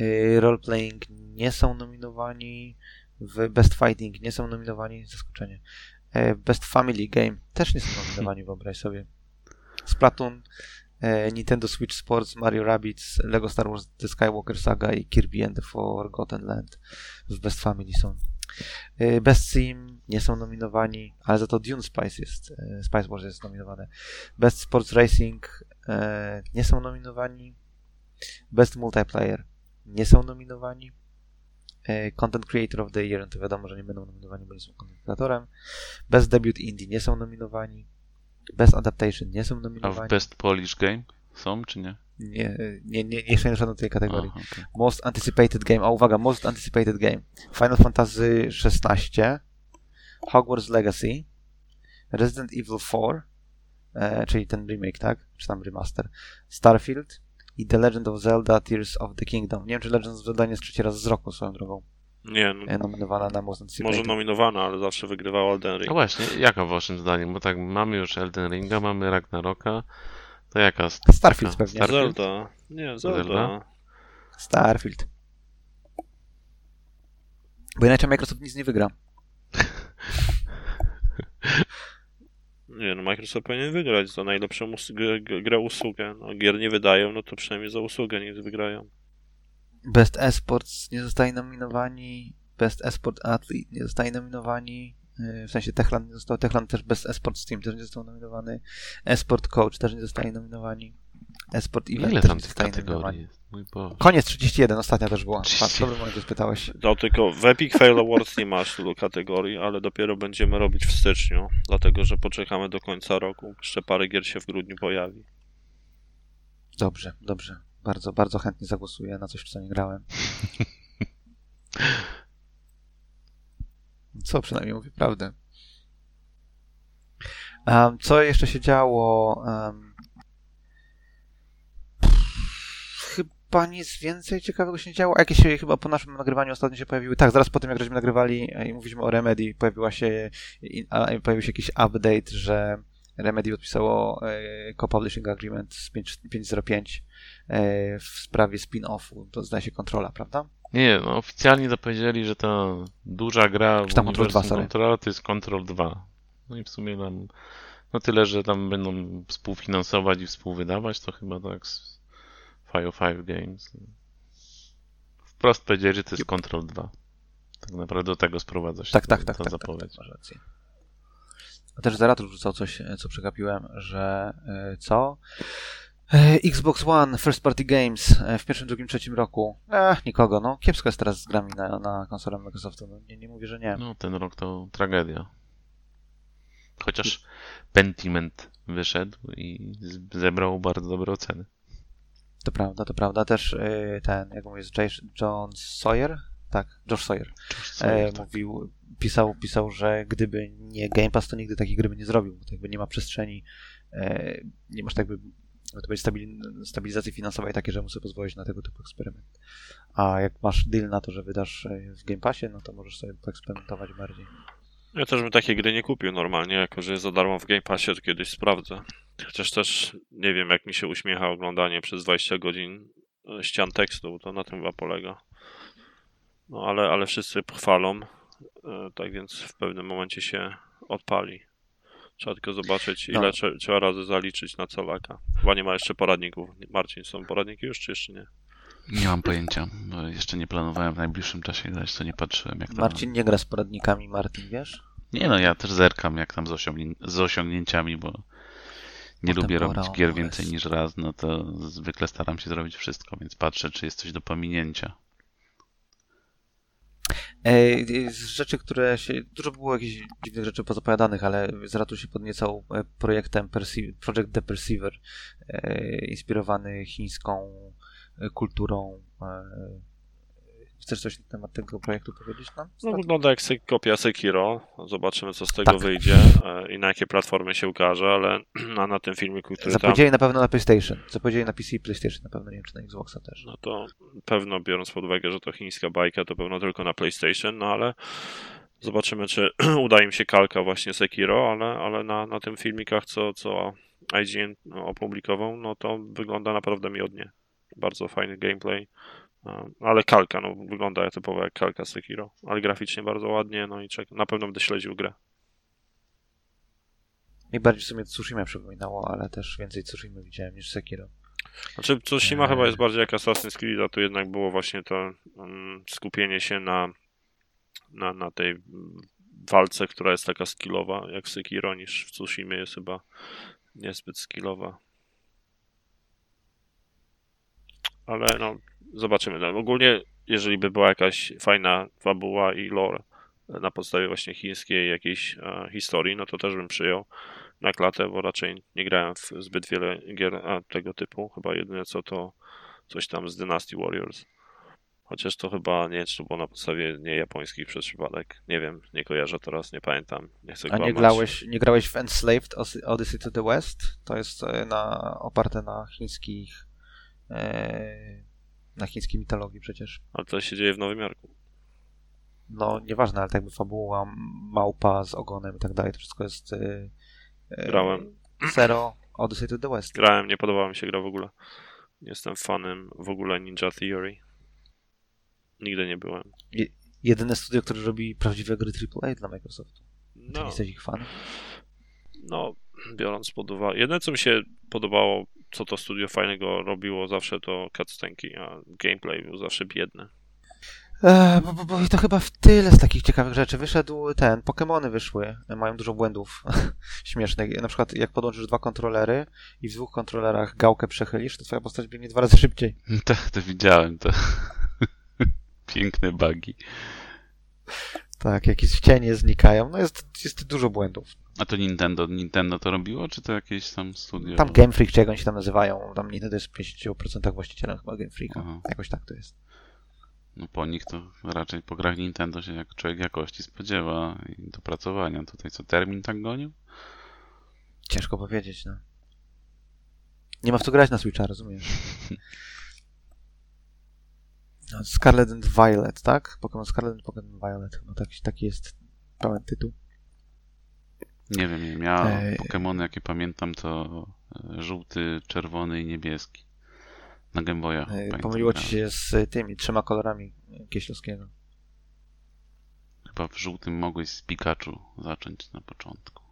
Y, Role Playing nie są nominowani. W Best Fighting nie są nominowani. Zaskoczenie. E, Best Family Game też nie są nominowani, wyobraź sobie. Splatoon, e, Nintendo Switch Sports, Mario Rabbids, Lego Star Wars The Skywalker Saga i Kirby and the Forgotten Land w Best Family są. Y, Best Sim nie są nominowani, ale za to Dune Spice jest, y, Spice Wars jest nominowane. Best Sports Racing y, nie są nominowani. Best Multiplayer nie są nominowani. E, Content Creator of the Year, no to wiadomo, że nie będą nominowani, bo nie są content creatorem. Best Debut Indie nie są nominowani. Best Adaptation nie są A w nominowani. Best Polish Game są, czy nie? Nie, nie, nie, nie są żadnej tej kategorii. Aha, okej. Most Anticipated Game. A uwaga, Most Anticipated Game. Final Fantasy XVI, Hogwarts Legacy, Resident Evil 4, e, czyli ten remake, tak? Czy tam remaster. Starfield i The Legend of Zelda Tears of the Kingdom. Nie wiem, czy Legend of Zelda nie jest trzeci raz z roku swoją drogą Nie, no, e, nominowana na Most Anticipated. może nominowana, ale zawsze wygrywał Elden Ring. No właśnie, jaka waszym zdaniem? Bo tak, mamy już Elden Ringa, mamy Ragnaroka, to jaka? st- Starfield pewnie. Starfield? Zelda. Nie, Zelda. Zelda? Starfield. Bo inaczej Microsoft nic nie wygra. Nie, no Microsoft powinien wygrać za najlepszą us- grę, grę- grę usługę. No, gier nie wydają, no to przynajmniej za usługę nie wygrają. Best Esports nie zostali nominowani. Best Esport Athlete nie zostali nominowani. W sensie Techland nie został. Techland też Best Esport Team też nie został nominowany. Esport Coach też nie zostali nominowani. Esport Event Ile też tam nie zostali nominowani. jest? Mój Boże. Koniec 31, ostatnia też była. 31. Patrz, dobry moment, że spytałeś. No tylko w Epic Fail Awards nie masz tylu kategorii, ale dopiero będziemy robić w styczniu, dlatego że poczekamy do końca roku. Jeszcze parę gier się w grudniu pojawi. Dobrze, dobrze. Bardzo, bardzo chętnie zagłosuję na coś, w co nie grałem. Co przynajmniej mówię prawdę. Um, co jeszcze się działo? Um, chyba nic więcej ciekawego się nie działo. Jakieś się chyba po naszym nagrywaniu ostatnio się pojawiły. Tak, zaraz po tym, jak żeśmy nagrywali e, i mówiliśmy o Remedy, pojawiła się, pojawił się jakiś update, że Remedy podpisało e, co-publishing agreement z 5, 505 e, w sprawie spin-offu. To zdaje się kontrola, prawda? Nie, no oficjalnie to powiedzieli, że ta duża gra Czy tam w Control 2, uniwersum sorry. Controla to jest Control 2. No i w sumie tam, no tyle, że tam będą współfinansować i współwydawać, to chyba tak z Fire 5 Games. Wprost powiedzieli, że to jest Control 2. Tak naprawdę do tego sprowadza się Tak, ta, tak, tak. ta tak, tak, zapowiedź. tak, masz rację. A też Zeratul rzucał coś, e, co przegapiłem, że e, co? E, Xbox One, First Party Games e, w pierwszym, drugim, trzecim roku. Ech, nikogo, no. Kiepsko jest teraz z grami na, na konsolę Microsoftu. No, nie, nie mówię, że nie. No, ten rok to tragedia. Chociaż Pentiment wyszedł i zebrał bardzo dobre oceny. To prawda, to prawda. Też e, ten, jak mówię, John Sawyer? Tak, Josh Sawyer. E, tak. mówił, pisał, pisał, że gdyby nie Game Pass, to nigdy takiej gry by nie zrobił, bo to jakby nie ma przestrzeni, e, nie masz tak jakby to będzie stabil, stabilizacji finansowej takie, że muszę pozwolić na tego typu eksperyment. A jak masz deal na to, że wydasz e, w Game Passie, no to możesz sobie poeksperymentować bardziej. Ja też bym takie gry nie kupił normalnie, jako że jest za darmo w Game Passie, to kiedyś sprawdzę. Chociaż też nie wiem, jak mi się uśmiecha oglądanie przez 20 godzin e, ścian tekstu, bo to na tym chyba polega. No ale, ale wszyscy chwalą, e, tak więc w pewnym momencie się odpali. Trzeba tylko zobaczyć, ile No. trze- trzeba razy zaliczyć na colaka. Chyba nie ma jeszcze poradników. Marcin, są poradniki już, czy jeszcze nie? Nie mam pojęcia, bo jeszcze nie planowałem w najbliższym czasie grać, to nie patrzyłem jak tam... Marcin nie gra z poradnikami, Martin, wiesz? Nie no, ja też zerkam jak tam z, osiągnię... z osiągnięciami, bo nie Potem lubię robić gier więcej niż raz, no to zwykle staram się zrobić wszystko, więc patrzę, czy jest coś do pominięcia. E, Z rzeczy, które się. Dużo było jakichś dziwnych rzeczy pozapowiadanych, ale Zeratul się podniecał e, projektem Project The Perceiver, e, inspirowany chińską kulturą. Chcesz coś na temat tego projektu powiedzieć nam? No, wygląda jak kopia Sekiro. Zobaczymy, co z tego Tak. wyjdzie e, i na jakie platformy się ukaże, ale na, na tym filmiku, który tam Zapowiedzieli na pewno na PlayStation. Zapowiedzieli na PC i PlayStation na pewno, nie wiem czy na Xboxa też. No to pewno, biorąc pod uwagę, że to chińska bajka, to pewno tylko na PlayStation, no ale zobaczymy, czy uda im się kalka właśnie Sekiro, ale, ale na, na tym filmikach, co, co IGN opublikował, no to wygląda naprawdę miodnie. Bardzo fajny gameplay, ale kalka, no wygląda typowo jak kalka Sekiro, ale graficznie bardzo ładnie, no i czek- na pewno będę śledził grę. Mi bardziej w sumie Tsushima przypominało, ale też więcej Tsushima widziałem niż Sekiro. Znaczy, Tsushima Eee. chyba jest bardziej jak Assassin's Creed, a tu jednak było właśnie to mm, skupienie się na, na, na tej walce, która jest taka skillowa jak Sekiro, niż w Tsushimie jest chyba niezbyt skillowa. Ale no, zobaczymy. No, ogólnie jeżeli by była jakaś fajna fabuła i lore na podstawie właśnie chińskiej jakiejś e, historii, no to też bym przyjął na klatę, bo raczej nie grałem w zbyt wiele gier tego typu. Chyba jedyne co to coś tam z Dynasty Warriors. Chociaż to chyba nie, czy to było na podstawie nie japońskich przez przypadek. Nie wiem, nie kojarzę teraz, nie pamiętam. Nie chcę A nie grałeś, nie grałeś w Enslaved Odyssey to the West? To jest e, na, oparte na chińskich e, na chińskiej mitologii przecież. Ale to się dzieje w Nowym Jorku. No nieważne, ale tak jakby fabuła, małpa z ogonem i tak dalej, to wszystko jest e, Grałem. Zero Odyssey to the West. Grałem, nie podobała mi się gra w ogóle. Nie jestem fanem w ogóle Ninja Theory. Nigdy nie byłem. Jedyne studio, które robi prawdziwe gry AAA dla Microsoftu. Ty nie No, jesteś ich fanem? no, biorąc pod uwagę. Jedyne, co mi się podobało, co to studio fajnego robiło zawsze, to cutscenki, a gameplay był zawsze biedny. Eee, bo, bo, bo i to chyba w tyle z takich ciekawych rzeczy. Wyszedł ten, Pokémony wyszły, mają dużo błędów śmiesznych. Na przykład jak podłączysz dwa kontrolery i w dwóch kontrolerach gałkę przechylisz, to twoja postać biegnie dwa razy szybciej. Tak, to widziałem to. Piękne bugi. Tak, jakieś cienie znikają. No jest, jest dużo błędów. A to Nintendo, Nintendo to robiło, czy to jakieś tam studio? Tam Game Freak, czy jak oni się tam nazywają, tam Nintendo jest w 50% właścicielem chyba Game Freaka. Aha. Jakoś tak to jest. No po nich to raczej po grach Nintendo się jak człowiek jakości spodziewa i dopracowania. Tutaj co, termin tak gonił? Ciężko powiedzieć, no. Nie ma w to grać na Switcha, rozumiesz? Scarlet and Violet, tak? Pokémon Scarlet and Pokémon Violet. No taki, taki jest pełen tytuł. Nie wiem, nie wiem. Ja Ej. Pokémony jakie pamiętam to e, żółty, czerwony i niebieski. Na Game Boya. E, Pomyliło ci się z tymi trzema kolorami Kieślowskiego. Chyba w żółtym mogłeś z Pikachu zacząć na początku.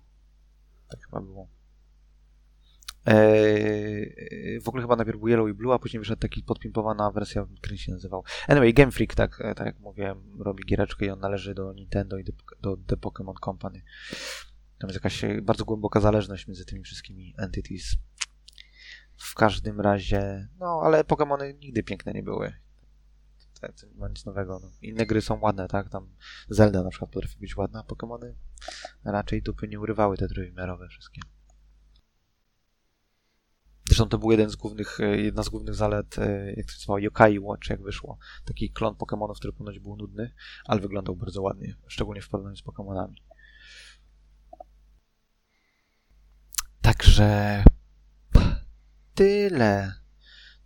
Tak chyba było. Eee, w ogóle chyba najpierw był Yellow i Blue, a później wyszedł taki podpimpowana wersja, który się nazywał. Anyway, Game Freak, tak, e, tak jak mówiłem, robi giereczkę i on należy do Nintendo i do, do The Pokémon Company. Tam jest jakaś e, bardzo głęboka zależność między tymi wszystkimi entities. W każdym razie, no ale Pokémony nigdy piękne nie były. To nie ma nic nowego. No. Inne gry są ładne, tak? Tam Zelda na przykład potrafi być ładna, a Pokémony raczej dupy nie urywały te trójwymiarowe wszystkie. Zresztą to był jeden z głównych, e, jedna z głównych zalet, e, jak to się nazywało, Yokai Watch, jak wyszło. Taki klon Pokémonów, który ponoć był nudny, ale wyglądał bardzo ładnie, szczególnie w porównaniu z Pokémonami. Także tyle.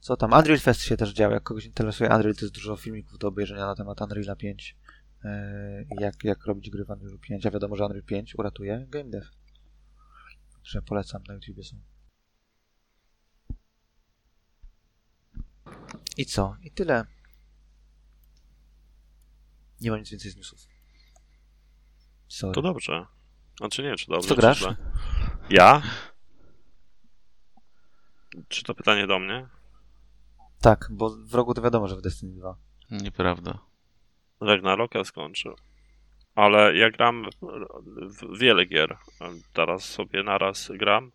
Co tam? Unreal Fest się też dział. Jak kogoś interesuje Unreal, to jest dużo filmików do obejrzenia na temat Unreala 5. e, Jak, jak robić gry w Unreal 5. A wiadomo, że Unreal 5 uratuje game dev. Także polecam, na YouTubie są. I co? I tyle. Nie ma nic więcej z newsów. Sorry. To dobrze. Znaczy nie wiem, czy dobrze, Co czy grasz? źle. Ja? Czy to pytanie do mnie? Tak, bo w rogu to wiadomo, że w Destiny 2. Nieprawda. Ragnaroka skończył. Ale ja gram w wiele gier. Teraz sobie naraz gram.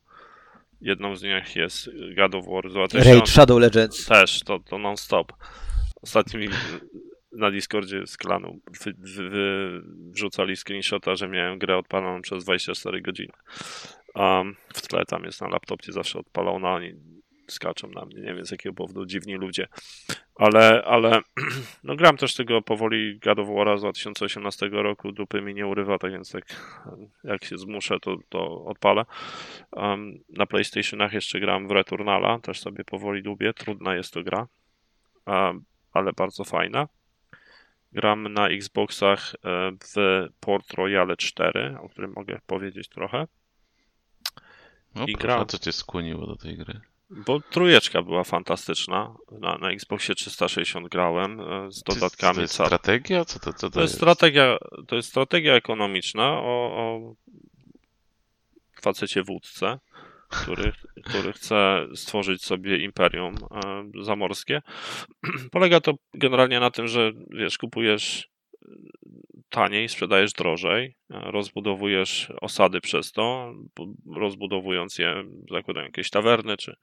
Jedną z nich jest God of War 2000. Raid Shadow Legends. Też, to, to non-stop. Ostatnio mi na Discordzie z klanu wy, wy, wy, wrzucali screenshota, że miałem grę odpaloną przez 24 godziny. Um, w tle tam jest na laptopie zawsze odpalona, oni skaczą na mnie, nie wiem z jakiego powodu, dziwni ludzie. Ale, ale no gram też tego powoli God of War z 2018 roku, dupy mi nie urywa, tak więc tak jak się zmuszę, to, to odpalę. Um, na PlayStationach jeszcze gram w Returnala, też sobie powoli lubię, trudna jest to gra, um, ale bardzo fajna. Gram na Xboxach e, w Port Royale 4, o którym mogę powiedzieć trochę, No I proszę, gra. a co cię skłoniło do tej gry? Bo trójeczka była fantastyczna. Na, na Xboxie 360 grałem e, z To jest- dodatkami. To jest strategia? Co to, co to, To jest strategia, to jest strategia ekonomiczna o, o facecie wódce, który, który chce stworzyć sobie imperium e, zamorskie. Polega to generalnie na tym, że wiesz, kupujesz taniej, sprzedajesz drożej, e, rozbudowujesz osady przez to, bu- rozbudowując je, zakładam jakieś tawerny czy,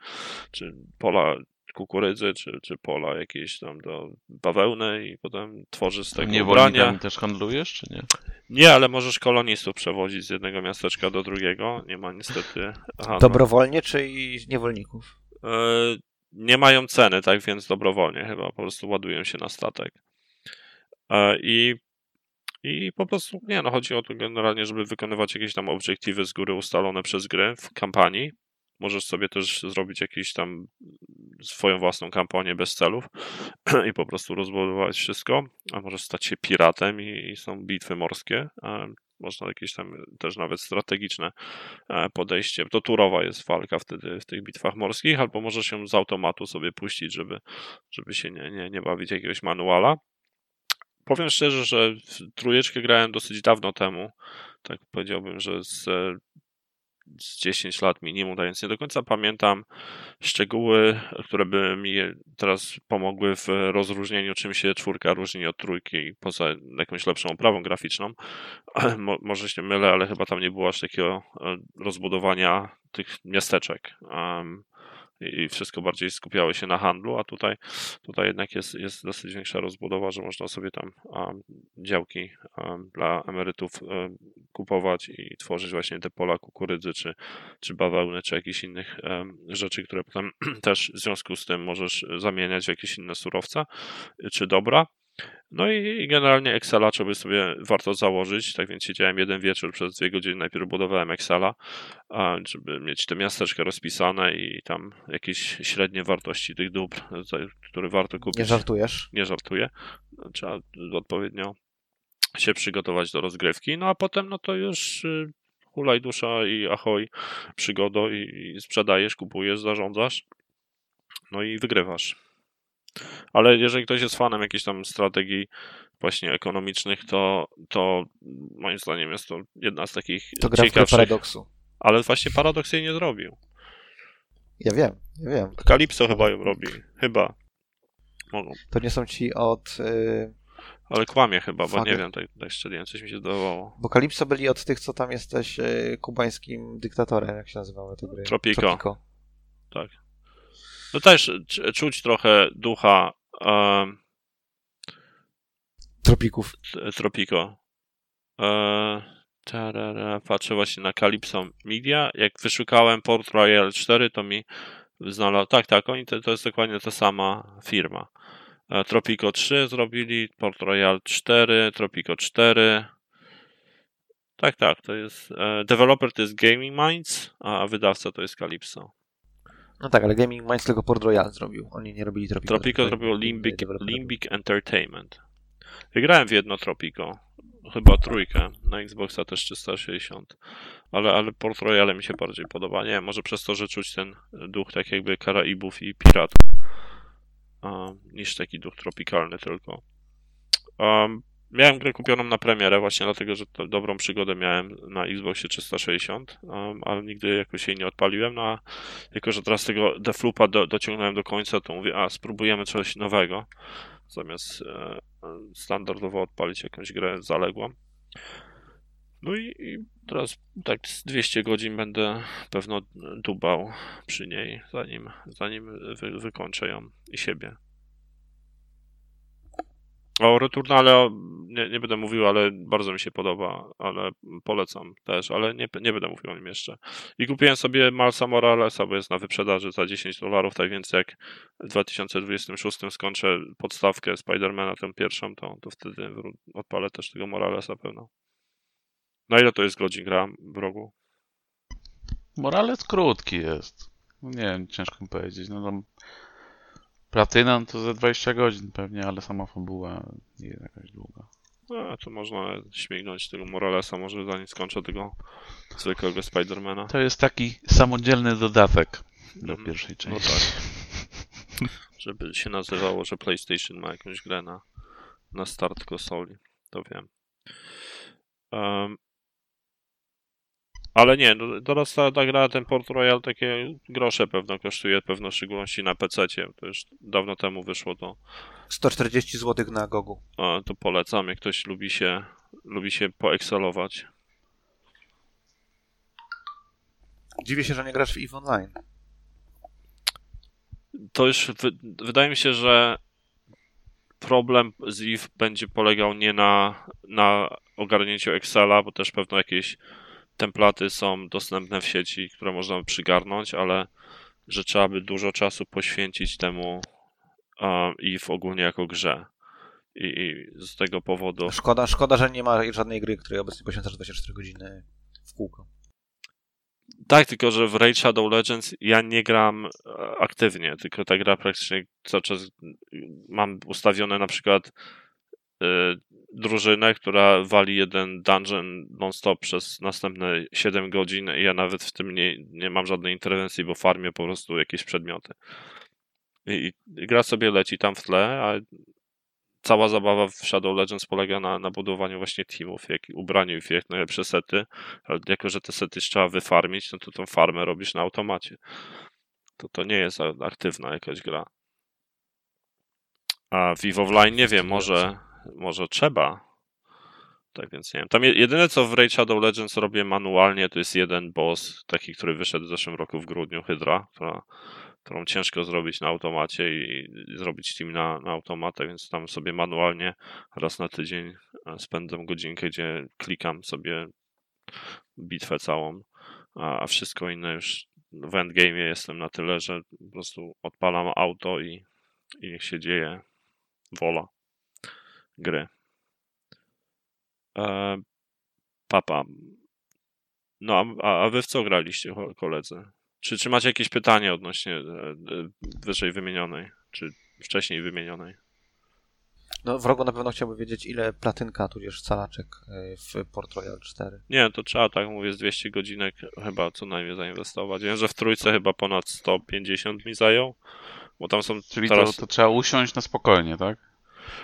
czy pola kukurydzy, czy, czy pola jakieś tam do bawełny i potem tworzysz z tego ubrania. Niewolnikami też handlujesz, czy nie? Nie, ale możesz kolonistów przewozić z jednego miasteczka do drugiego. Nie ma niestety handlu. Dobrowolnie, czy i niewolników? E, nie mają ceny, tak więc dobrowolnie chyba po prostu ładują się na statek. E, I, I po prostu nie, no chodzi o to generalnie, żeby wykonywać jakieś tam obiektywy z góry ustalone przez gry w kampanii. Możesz sobie też zrobić jakieś tam swoją własną kampanię bez celów i po prostu rozbudować wszystko, a możesz stać się piratem i, i są bitwy morskie. E, Można jakieś tam też nawet strategiczne e, podejście. To turowa jest walka wtedy w tych bitwach morskich, albo możesz ją z automatu sobie puścić, żeby, żeby się nie, nie, nie bawić jakiegoś manuala. Powiem szczerze, że trójeczkę grałem dosyć dawno temu. Tak powiedziałbym, że z, z 10 lat minimum, tak więc nie do końca pamiętam szczegóły, które by mi teraz pomogły w rozróżnieniu, czym się czwórka różni od trójki, poza jakąś lepszą oprawą graficzną. Mo, może się mylę, ale chyba tam nie było aż takiego e, rozbudowania tych miasteczek. Um, i wszystko bardziej skupiało się na handlu, a tutaj, tutaj jednak jest, jest dosyć większa rozbudowa, że można sobie tam um, działki um, dla emerytów um, kupować i tworzyć właśnie te pola kukurydzy, czy, czy bawełny, czy jakichś innych rzeczy, które potem też w związku z tym możesz zamieniać w jakieś inne surowce, czy dobra. No i generalnie Excela by sobie warto założyć, tak więc siedziałem jeden wieczór przez dwie godziny, najpierw budowałem Excela, żeby mieć te miasteczka rozpisane i tam jakieś średnie wartości tych dóbr, które warto kupić. Nie żartujesz? Nie żartuję. Trzeba odpowiednio się przygotować do rozgrywki, no a potem no to już y, hulaj dusza i ahoj, przygodo i, i sprzedajesz, kupujesz, zarządzasz, no i wygrywasz. Ale jeżeli ktoś jest fanem jakichś tam strategii właśnie ekonomicznych, to, to moim zdaniem jest to jedna z takich To gra w paradoksu. Ale właśnie paradoks jej nie zrobił. Ja wiem, ja wiem. Kalipso chyba ją robi. Chyba. Mogą. To nie są ci od... Yy... Ale kłamie chyba, bo Fuck. nie wiem, tak, tak szczerze, coś mi się zdawało. Bo Kalipso byli od tych, co tam jesteś yy, kubańskim dyktatorem, jak się nazywały te gry. Tropico. Tropico. Tak. No też czuć trochę ducha um, Tropików. t- Tropico. E, tarara, patrzę właśnie na Calypso Media. Jak wyszukałem Port Royal 4, to mi znalazł. Tak, tak, oni to, to jest dokładnie ta sama firma. E, Tropico 3 zrobili, Port Royal 4, Tropico 4. Tak, tak, to jest. E, developer to jest Gaming Minds, a wydawca to jest Calypso. No tak, ale Gaming Minds tylko Port Royal zrobił. Oni nie robili Tropico. Tropico inny Limbic. Limbic Entertainment. Wygrałem w jedno Tropico. Chyba trójkę. Na Xboxa też 360. Ale, ale Port Royale mi się bardziej podoba. Nie może przez to, że czuć ten duch tak jakby Karaibów i piratów. A, niż taki duch tropikalny tylko. Um, miałem grę kupioną na premierę właśnie dlatego, że dobrą przygodę miałem na Xboxie 360, um, ale nigdy jakoś jej nie odpaliłem. No a jako, że teraz tego Defloopa do, dociągnąłem do końca, to mówię, a spróbujemy coś nowego. Zamiast e, standardowo odpalić jakąś grę zaległą. No i, i teraz tak z 200 godzin będę pewno dubał przy niej, zanim, zanim wy, wykończę ją i siebie. O Returnale nie, nie będę mówił, ale bardzo mi się podoba, ale polecam też, ale nie, nie będę mówił o nim jeszcze. I kupiłem sobie Malsa Moralesa, bo jest na wyprzedaży za 10 dolarów, tak więc jak w 2026 skończę podstawkę Spidermana, tę pierwszą, to, to wtedy odpalę też tego Moralesa pewno. Na ile to jest godzin gra w rogu? Morales krótki jest. No nie wiem, ciężko mi powiedzieć. No tam platyna no to za 20 godzin pewnie, ale sama fabuła nie jest jakaś długa. No, to można śmignąć tego Moralesa, może zanim skończę tego zwykłego Spidermana. To jest taki samodzielny dodatek do Mhm. pierwszej No części. tak. Żeby się nazywało, że PlayStation ma jakąś grę na, na start konsoli. To wiem. Em, ale nie, no, teraz ta, ta gra, ten Port Royal, takie grosze pewno kosztuje, pewno w szczególności na PC. To już dawno temu wyszło, to, 140 zł na Gogu. a, to polecam, jak ktoś lubi się, lubi się poexcelować. Dziwię się, że nie grasz w EVE Online. to już wy, wydaje mi się, że problem z EVE będzie polegał nie na, na ogarnięciu Excela, bo też pewno jakieś templaty są dostępne w sieci, które można przygarnąć, ale że trzeba by dużo czasu poświęcić temu um, EVE ogólnie jako grze. I, I z tego powodu. Szkoda, szkoda, że nie ma żadnej gry, której obecnie poświęcasz 24 godziny w kółko. Tak, tylko że w Raid Shadow Legends ja nie gram e, aktywnie, tylko ta gra praktycznie cały czas mam ustawione na przykład y, drużynę, która wali jeden dungeon non-stop przez następne 7 godzin i ja nawet w tym nie, nie mam żadnej interwencji, bo farmię po prostu jakieś przedmioty. I, i gra sobie leci tam w tle, a cała zabawa w Shadow Legends polega na, na budowaniu właśnie teamów, jak ubraniu w jak najlepsze sety, ale jako, że te sety trzeba wyfarmić, no to tą farmę robisz na automacie. To to nie jest aktywna jakaś gra. A w EVE Online nie wiem, może, może trzeba. Tak więc nie wiem. Tam jedyne co w Raid Shadow Legends robię manualnie, to jest jeden boss, taki, który wyszedł w zeszłym roku w grudniu, Hydra, która którą ciężko zrobić na automacie i zrobić team na, na automatę, więc tam sobie manualnie raz na tydzień e, spędzam godzinkę, gdzie klikam sobie bitwę całą, a, a wszystko inne już w endgame jestem na tyle, że po prostu odpalam auto i, i niech się dzieje wola gry. E, papa. No, a, a wy w co graliście, koledzy? Czy, czy macie jakieś pytanie odnośnie e, wyżej wymienionej, czy wcześniej wymienionej? No, wrogo na pewno chciałby wiedzieć, ile platynka, tudzież calaczek e, w Port Royal 4. Nie, to trzeba, tak mówię, z 200 godzinek chyba co najmniej zainwestować. Wiem, że w trójce chyba ponad 150 mi zajął, bo tam są Czyli teraz... to, to trzeba usiąść na spokojnie, tak?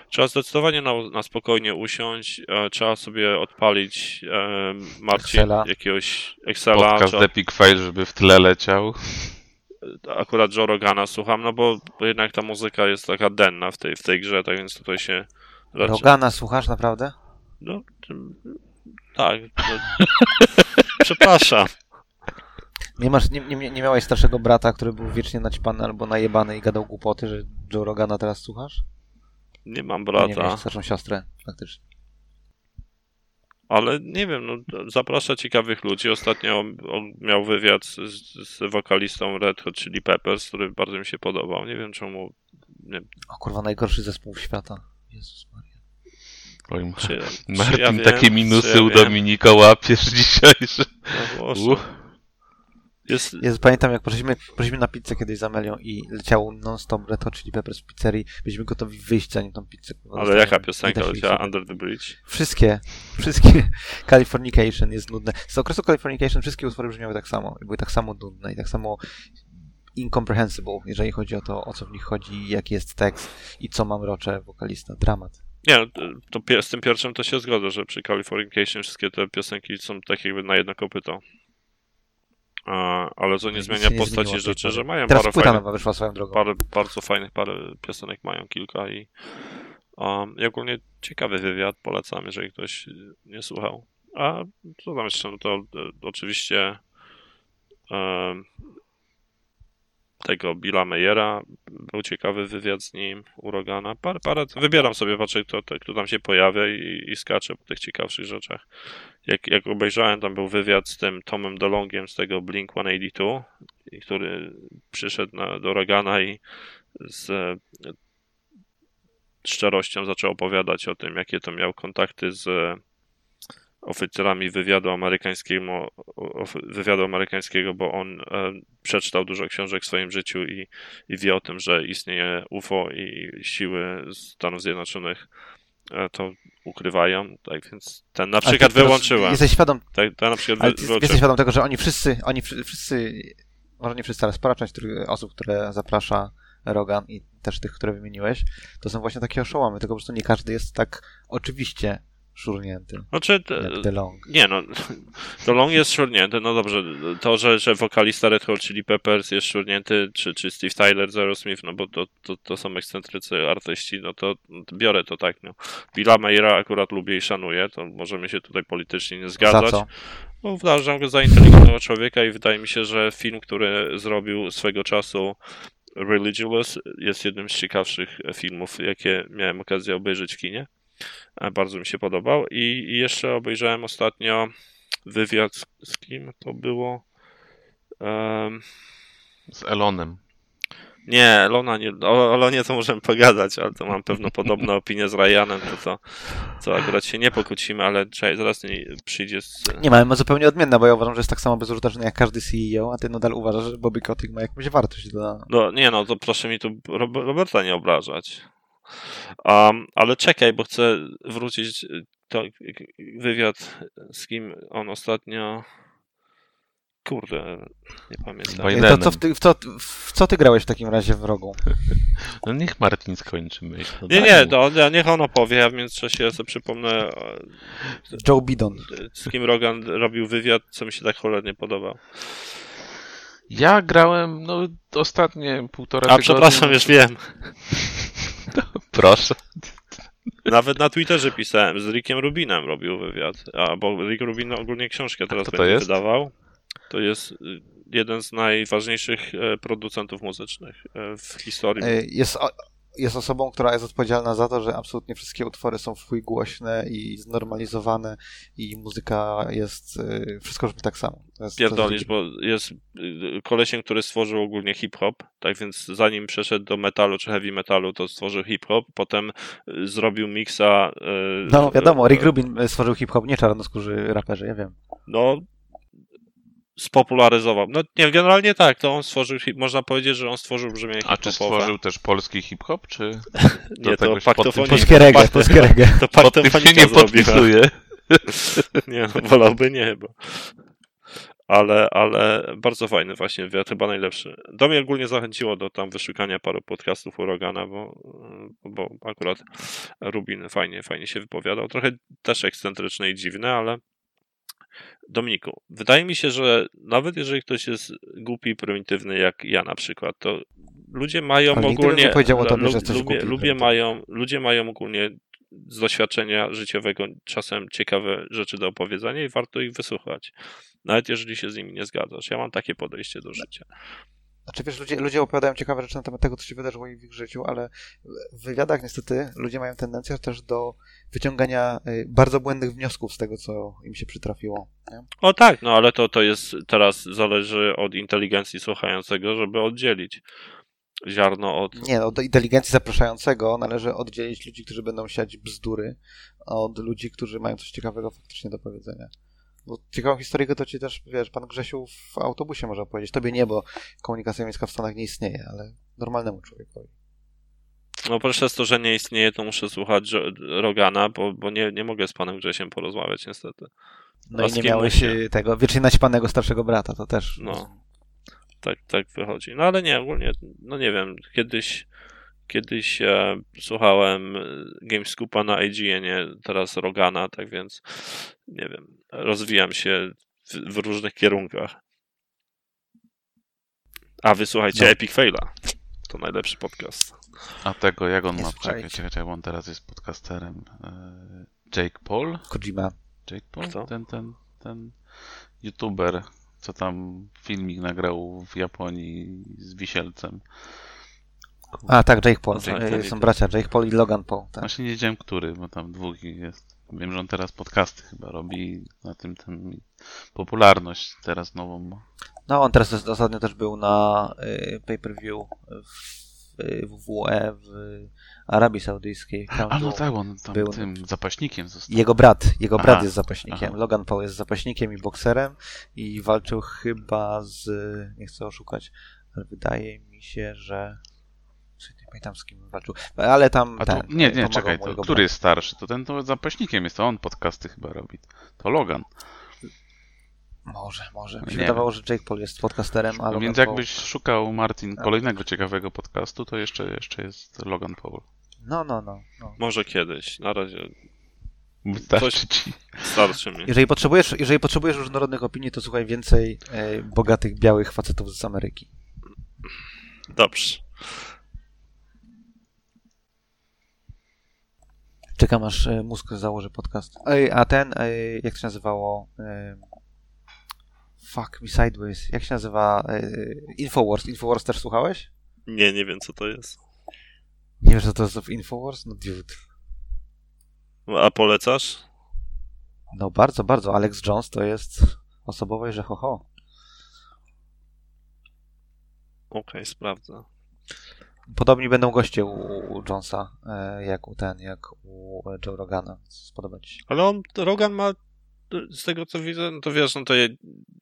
Trzeba zdecydowanie na, na spokojnie usiąść, e, trzeba sobie odpalić e, Marcin Excela. jakiegoś Excela. Podcast trzeba, Epic Fail, żeby w tle leciał. akurat Joe Rogana słucham, no bo, bo jednak ta muzyka jest taka denna w tej, w tej grze, tak więc tutaj się raczej... Rogana słuchasz naprawdę? No, tym- tak. No. Przepraszam. Nie, masz, nie, nie, nie miałeś starszego brata, który był wiecznie naćpany albo najebany i gadał głupoty, że Joe Rogana teraz słuchasz? Nie mam Nie miałeś brata, starszą siostrę, faktycznie. ale nie wiem, no, zaprasza ciekawych ludzi. Ostatnio on miał wywiad z, z wokalistą Red Hot Chili Peppers, który bardzo mi się podobał. Nie wiem czemu. Nie, O kurwa, najgorszy zespół świata. Jezus Maria. Oj, czy, czy Martin, ja wiem, takie czy minusy ja u wiem. Dominika łapiesz dzisiaj, że... No. Jest, Jezu, pamiętam jak poszliśmy, poszliśmy na pizzę kiedyś z Amelią i leciał non-stop Red Hot Chili Peppers w pizzerii. Byliśmy gotowi wyjść, zanim tą pizzę ale jaka piosenka leciała? Under the Bridge? Wszystkie, wszystkie. Californication jest nudne. Z okresu Californication wszystkie utwory brzmiały tak samo. i Były tak samo nudne i tak samo incomprehensible, jeżeli chodzi o to, o co w nich chodzi, jaki jest tekst i co mam rocze wokalista. Dramat. Nie, to pie- z tym pierwszym to się zgodzę, że przy Californication wszystkie te piosenki są tak jakby na jedno kopyto. A, ale to nie Nic zmienia nie postaci rzeczy, że mają Teraz parę płyta fajnych, nowa wyszła swoją drogą. parę, bardzo fajnych parę piosenek mają kilka i um, i ogólnie ciekawy wywiad, polecam, jeżeli ktoś nie słuchał. A co tam jeszcze, no to e, oczywiście tego Billa Meyera, był ciekawy wywiad z nim, Urogana, parę, parę, wybieram sobie, patrzę kto, kto tam się pojawia i, i skaczę po tych ciekawszych rzeczach. Jak, jak obejrzałem, tam był wywiad z tym Tomem DeLongiem z tego Blink-182, i który przyszedł na, do Rogana i z e, szczerością zaczął opowiadać o tym, jakie to miał kontakty z e, oficerami wywiadu amerykańskiego, wywiadu amerykańskiego, bo on e, przeczytał dużo książek w swoim życiu i, i wie o tym, że istnieje UFO i siły Stanów Zjednoczonych to ukrywają, tak więc ten na przykład ty wyłączyłem. Jesteś świadom, Tak, ten na przykład ale ty wyłączyłem. jesteś świadom tego, że oni wszyscy, oni wszy- wszyscy, może nie wszyscy, ale spora część osób, które zaprasza Rogan i też tych, które wymieniłeś, to są właśnie takie oszołomy, tylko po prostu nie każdy jest tak oczywiście szurnięty, Znaczy, jak DeLong. Nie no, to Long jest szurnięty, no dobrze, to, że, że wokalista Red Hot Chili Peppers jest szurnięty, czy, czy Steve Tyler z Aerosmith, no bo to, to, to są ekscentrycy artyści, no to, biorę to tak, no. Billa Mayera akurat lubię i szanuję, to możemy się tutaj politycznie nie Za zgadzać. co? No, uważam go za inteligentnego człowieka i wydaje mi się, że film, który zrobił swego czasu Religious jest jednym z ciekawszych filmów, jakie miałem okazję obejrzeć w kinie. E, Bardzo mi się podobał. I, i jeszcze obejrzałem ostatnio wywiad z, z kim to było? Em, Z Elonem. nie, Elona nie. O Elonie to możemy pogadać, ale to mam pewno podobne opinie z Ryanem, to co, co akurat się nie pokłócimy, ale czekaj, zaraz mi przyjdzie z... Nie ma, ma zupełnie odmienna, bo ja uważam, że jest tak samo bezużyteczny jak każdy CEO, a ty nadal uważasz, że Bobby Kotick ma jakąś wartość dla... No nie no, to proszę mi tu Rob- Roberta nie obrażać. Um, ale czekaj, bo chcę wrócić to wywiad z kim on ostatnio. Kurde, nie pamiętam. To co w, ty, w, co, w co ty grałeś w takim razie w rogu? No niech Martin skończy myśl. No Nie, nie, to, nie, niech on opowie, a w międzyczasie ja sobie przypomnę, e, Joe Bidon. z kim Rogan robił wywiad, co mi się tak cholernie podobał. Ja grałem, no ostatnie półtora A tygodnia. przepraszam, już wiem. Proszę. Nawet na Twitterze pisałem, z Rickiem Rubinem robił wywiad. A, bo Rick Rubin ogólnie książkę teraz będzie jest? wydawał. To jest y, jeden z najważniejszych e, producentów muzycznych e, w historii. Y, Jest, jest osobą, która jest odpowiedzialna za to, że absolutnie wszystkie utwory są w chuj głośne i znormalizowane i muzyka jest... y, Wszystko brzmi tak samo. Jest, Pierdolisz, bo jest y, kolesiem, który stworzył ogólnie hip-hop, tak więc zanim przeszedł do metalu czy heavy metalu, to stworzył hip-hop, potem y, zrobił miksa... No wiadomo, Rick Rubin stworzył hip-hop, nie czarnoskórzy raperzy, ja wiem. No, spopularyzował. No nie, generalnie tak, to on stworzył, można powiedzieć, że on stworzył brzmienie A czy hip-hopowe. stworzył też polski hip-hop, czy do Nie, to tegoś pod tym paktofonik. Polskie reggae, polskie reggae. To się paktofonika nie podpisuje? Nie, no, wolałby nie chyba. Ale, ale bardzo fajny właśnie wywiad, chyba najlepszy. Do mnie ogólnie zachęciło do tam wyszukania paru podcastów u Rogana, bo, bo akurat Rubin fajnie, fajnie się wypowiadał. Trochę też ekscentryczny i dziwny, ale Dominiku, wydaje mi się, że nawet jeżeli ktoś jest głupi i prymitywny jak ja na przykład, to ludzie mają Ale ogólnie... nie powiedział o tobie, lu- że jesteś lubię, głupi lubię prymitywny. mają, ludzie mają ogólnie z doświadczenia życiowego czasem ciekawe rzeczy do opowiedzenia i warto ich wysłuchać. Nawet jeżeli się z nimi nie zgadzasz. Ja mam takie podejście do życia. Znaczy wiesz, ludzie, ludzie opowiadają ciekawe rzeczy na temat tego, co się wydarzyło w ich życiu, ale w wywiadach niestety ludzie mają tendencję też do wyciągania y, bardzo błędnych wniosków z tego, co im się przytrafiło. Nie? O tak, no ale to, to jest teraz zależy od inteligencji słuchającego, żeby oddzielić ziarno od. Nie, no, do inteligencji zapraszającego należy oddzielić ludzi, którzy będą siać bzdury, od ludzi, którzy mają coś ciekawego faktycznie do powiedzenia. Bo ciekawą historię to ci też, wiesz, pan Grzesiu w autobusie może opowiedzieć. Tobie nie, bo komunikacja miejska w Stanach nie istnieje, ale normalnemu człowiekowi. No przez to, że nie istnieje, to muszę słuchać Rogana, bo, bo nie, nie mogę z panem Grzesiem porozmawiać niestety. No A i nie miałeś musi? y, tego wiecznie naćpanego starszego brata, to też. No. Tak, tak wychodzi. No ale nie, ogólnie, no nie wiem, kiedyś kiedyś e, słuchałem e, Gamescoopa na IGN-ie, teraz Rogana, tak więc nie wiem, rozwijam się w, w różnych kierunkach. A wysłuchajcie No. Epic Faila. To najlepszy podcast. A tego, jak on Nie ma? Czekaj, czekaj, on teraz jest podcasterem. E, Jake Paul? Kojima. Jake Paul? Kto? Ten, ten, ten youtuber, co tam filmik nagrał w Japonii z wisielcem. A, tak, Jake Paul. Ten- Są bracia, Jake Paul i Logan Paul. Tak. Właśnie nie wiedziałem, który, bo tam dwóch jest. Wiem, że on teraz podcasty chyba robi na tym, tym popularność teraz nową ma. No, on teraz ostatnio też był na y, pay-per-view w y, WWE w Arabii Saudyjskiej. Tam A no tak, on tam był- tym zapaśnikiem został. Jego brat, jego brat Aha, jest zapaśnikiem. aha. Logan Paul jest zapaśnikiem i bokserem i walczył chyba z, nie chcę oszukać, ale wydaje mi się, że nie pamiętam z kim walczył, ale tam A ten, nie, nie, czekaj, to, który jest starszy? To ten to zapaśnikiem jest, to on podcasty chyba robi. To Logan. Może, może. Mi Nie się wydawało, że Jake Paul jest podcasterem, a No Logan więc Paul... jakbyś szukał, Martin, A. kolejnego ciekawego podcastu, to jeszcze, jeszcze jest Logan Paul. No, no, no. no. Może kiedyś. Na razie Wystarczy ci. starczy mi. Jeżeli potrzebujesz, jeżeli potrzebujesz różnorodnych opinii, to słuchaj więcej e, bogatych, białych facetów z Ameryki. Dobrze. Czekam aż e, mózg założy podcast. Ej, a ten, e, jak to się nazywało? E, fuck me sideways. Jak się nazywa? Infowars. Infowars też słuchałeś? Nie, nie wiem co to jest. Nie wiesz, co to jest w Infowars? No dude. A polecasz? No bardzo, bardzo. Alex Jones to jest osobowość, że ho, ho. Okej, sprawdzę. Podobni będą goście u, Jonesa, e, jak u ten, jak u Joe Rogana. Spodoba ci się. Ale on, Rogan ma, z tego co widzę, no to wiesz, no to je,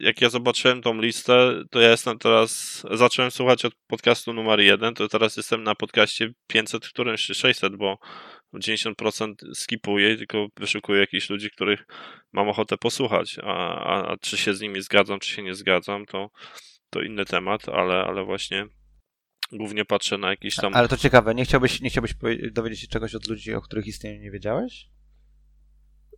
jak ja zobaczyłem tą listę, to ja jestem teraz, zacząłem słuchać od podcastu numer jeden, to teraz jestem na podcaście 500 którymś, czy 600, bo 90% skipuję, tylko wyszukuję jakichś ludzi, których mam ochotę posłuchać, a, a, a czy się z nimi zgadzam, czy się nie zgadzam, to, to inny temat, ale, ale właśnie głównie patrzę na jakiś tam... Ale to ciekawe, nie chciałbyś, nie chciałbyś dowiedzieć się czegoś od ludzi, o których istnieniu nie wiedziałeś?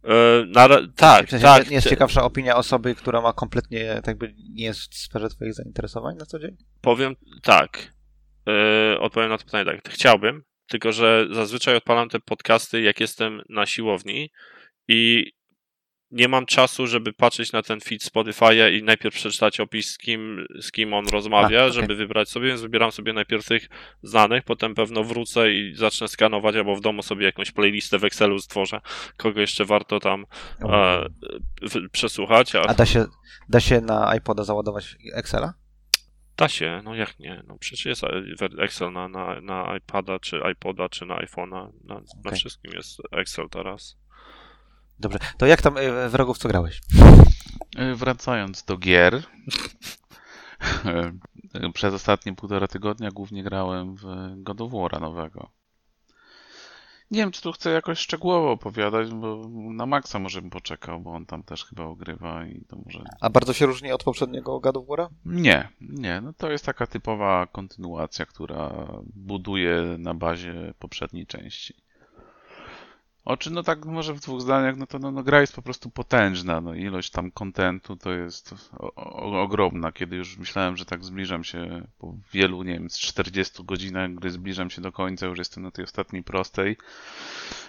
E, na, tak, w sensie tak. nie, jest ciekawsza opinia osoby, która ma kompletnie, tak jakby nie jest w sferze twoich zainteresowań na co dzień? Powiem tak. Yy, odpowiem na to pytanie tak. Chciałbym, tylko że zazwyczaj odpalam te podcasty, jak jestem na siłowni i nie mam czasu, żeby patrzeć na ten feed Spotify'a i najpierw przeczytać opis, z kim, z kim on rozmawia, A, okej. żeby wybrać sobie, więc wybieram sobie najpierw tych znanych, potem pewno wrócę i zacznę skanować, albo w domu sobie jakąś playlistę w Excelu stworzę, kogo jeszcze warto tam e, w, przesłuchać. A, A da się, da się na iPoda załadować Excela? Da się, no jak nie? No przecież jest Excel na, na, na iPada, czy iPoda, czy na iPhone'a. Na, na Okej. wszystkim jest Excel teraz. Dobrze. To jak tam y, w rogów co grałeś? E, Wracając do gier. e, Przez ostatnie półtora tygodnia głównie grałem w God of War'a nowego. Nie wiem, czy tu chcę jakoś szczegółowo opowiadać, bo na Maxa może bym poczekał, bo on tam też chyba ogrywa i to może... A bardzo się różni od poprzedniego God of War'a? Nie, nie, no to jest taka typowa kontynuacja, która buduje na bazie poprzedniej części. Oczy, no tak może w dwóch zdaniach, no to no, no, gra jest po prostu potężna, no ilość tam kontentu to jest o, o, ogromna, kiedy już myślałem, że tak zbliżam się po wielu, nie wiem, z 40 godzinach gry zbliżam się do końca, już jestem na tej ostatniej prostej,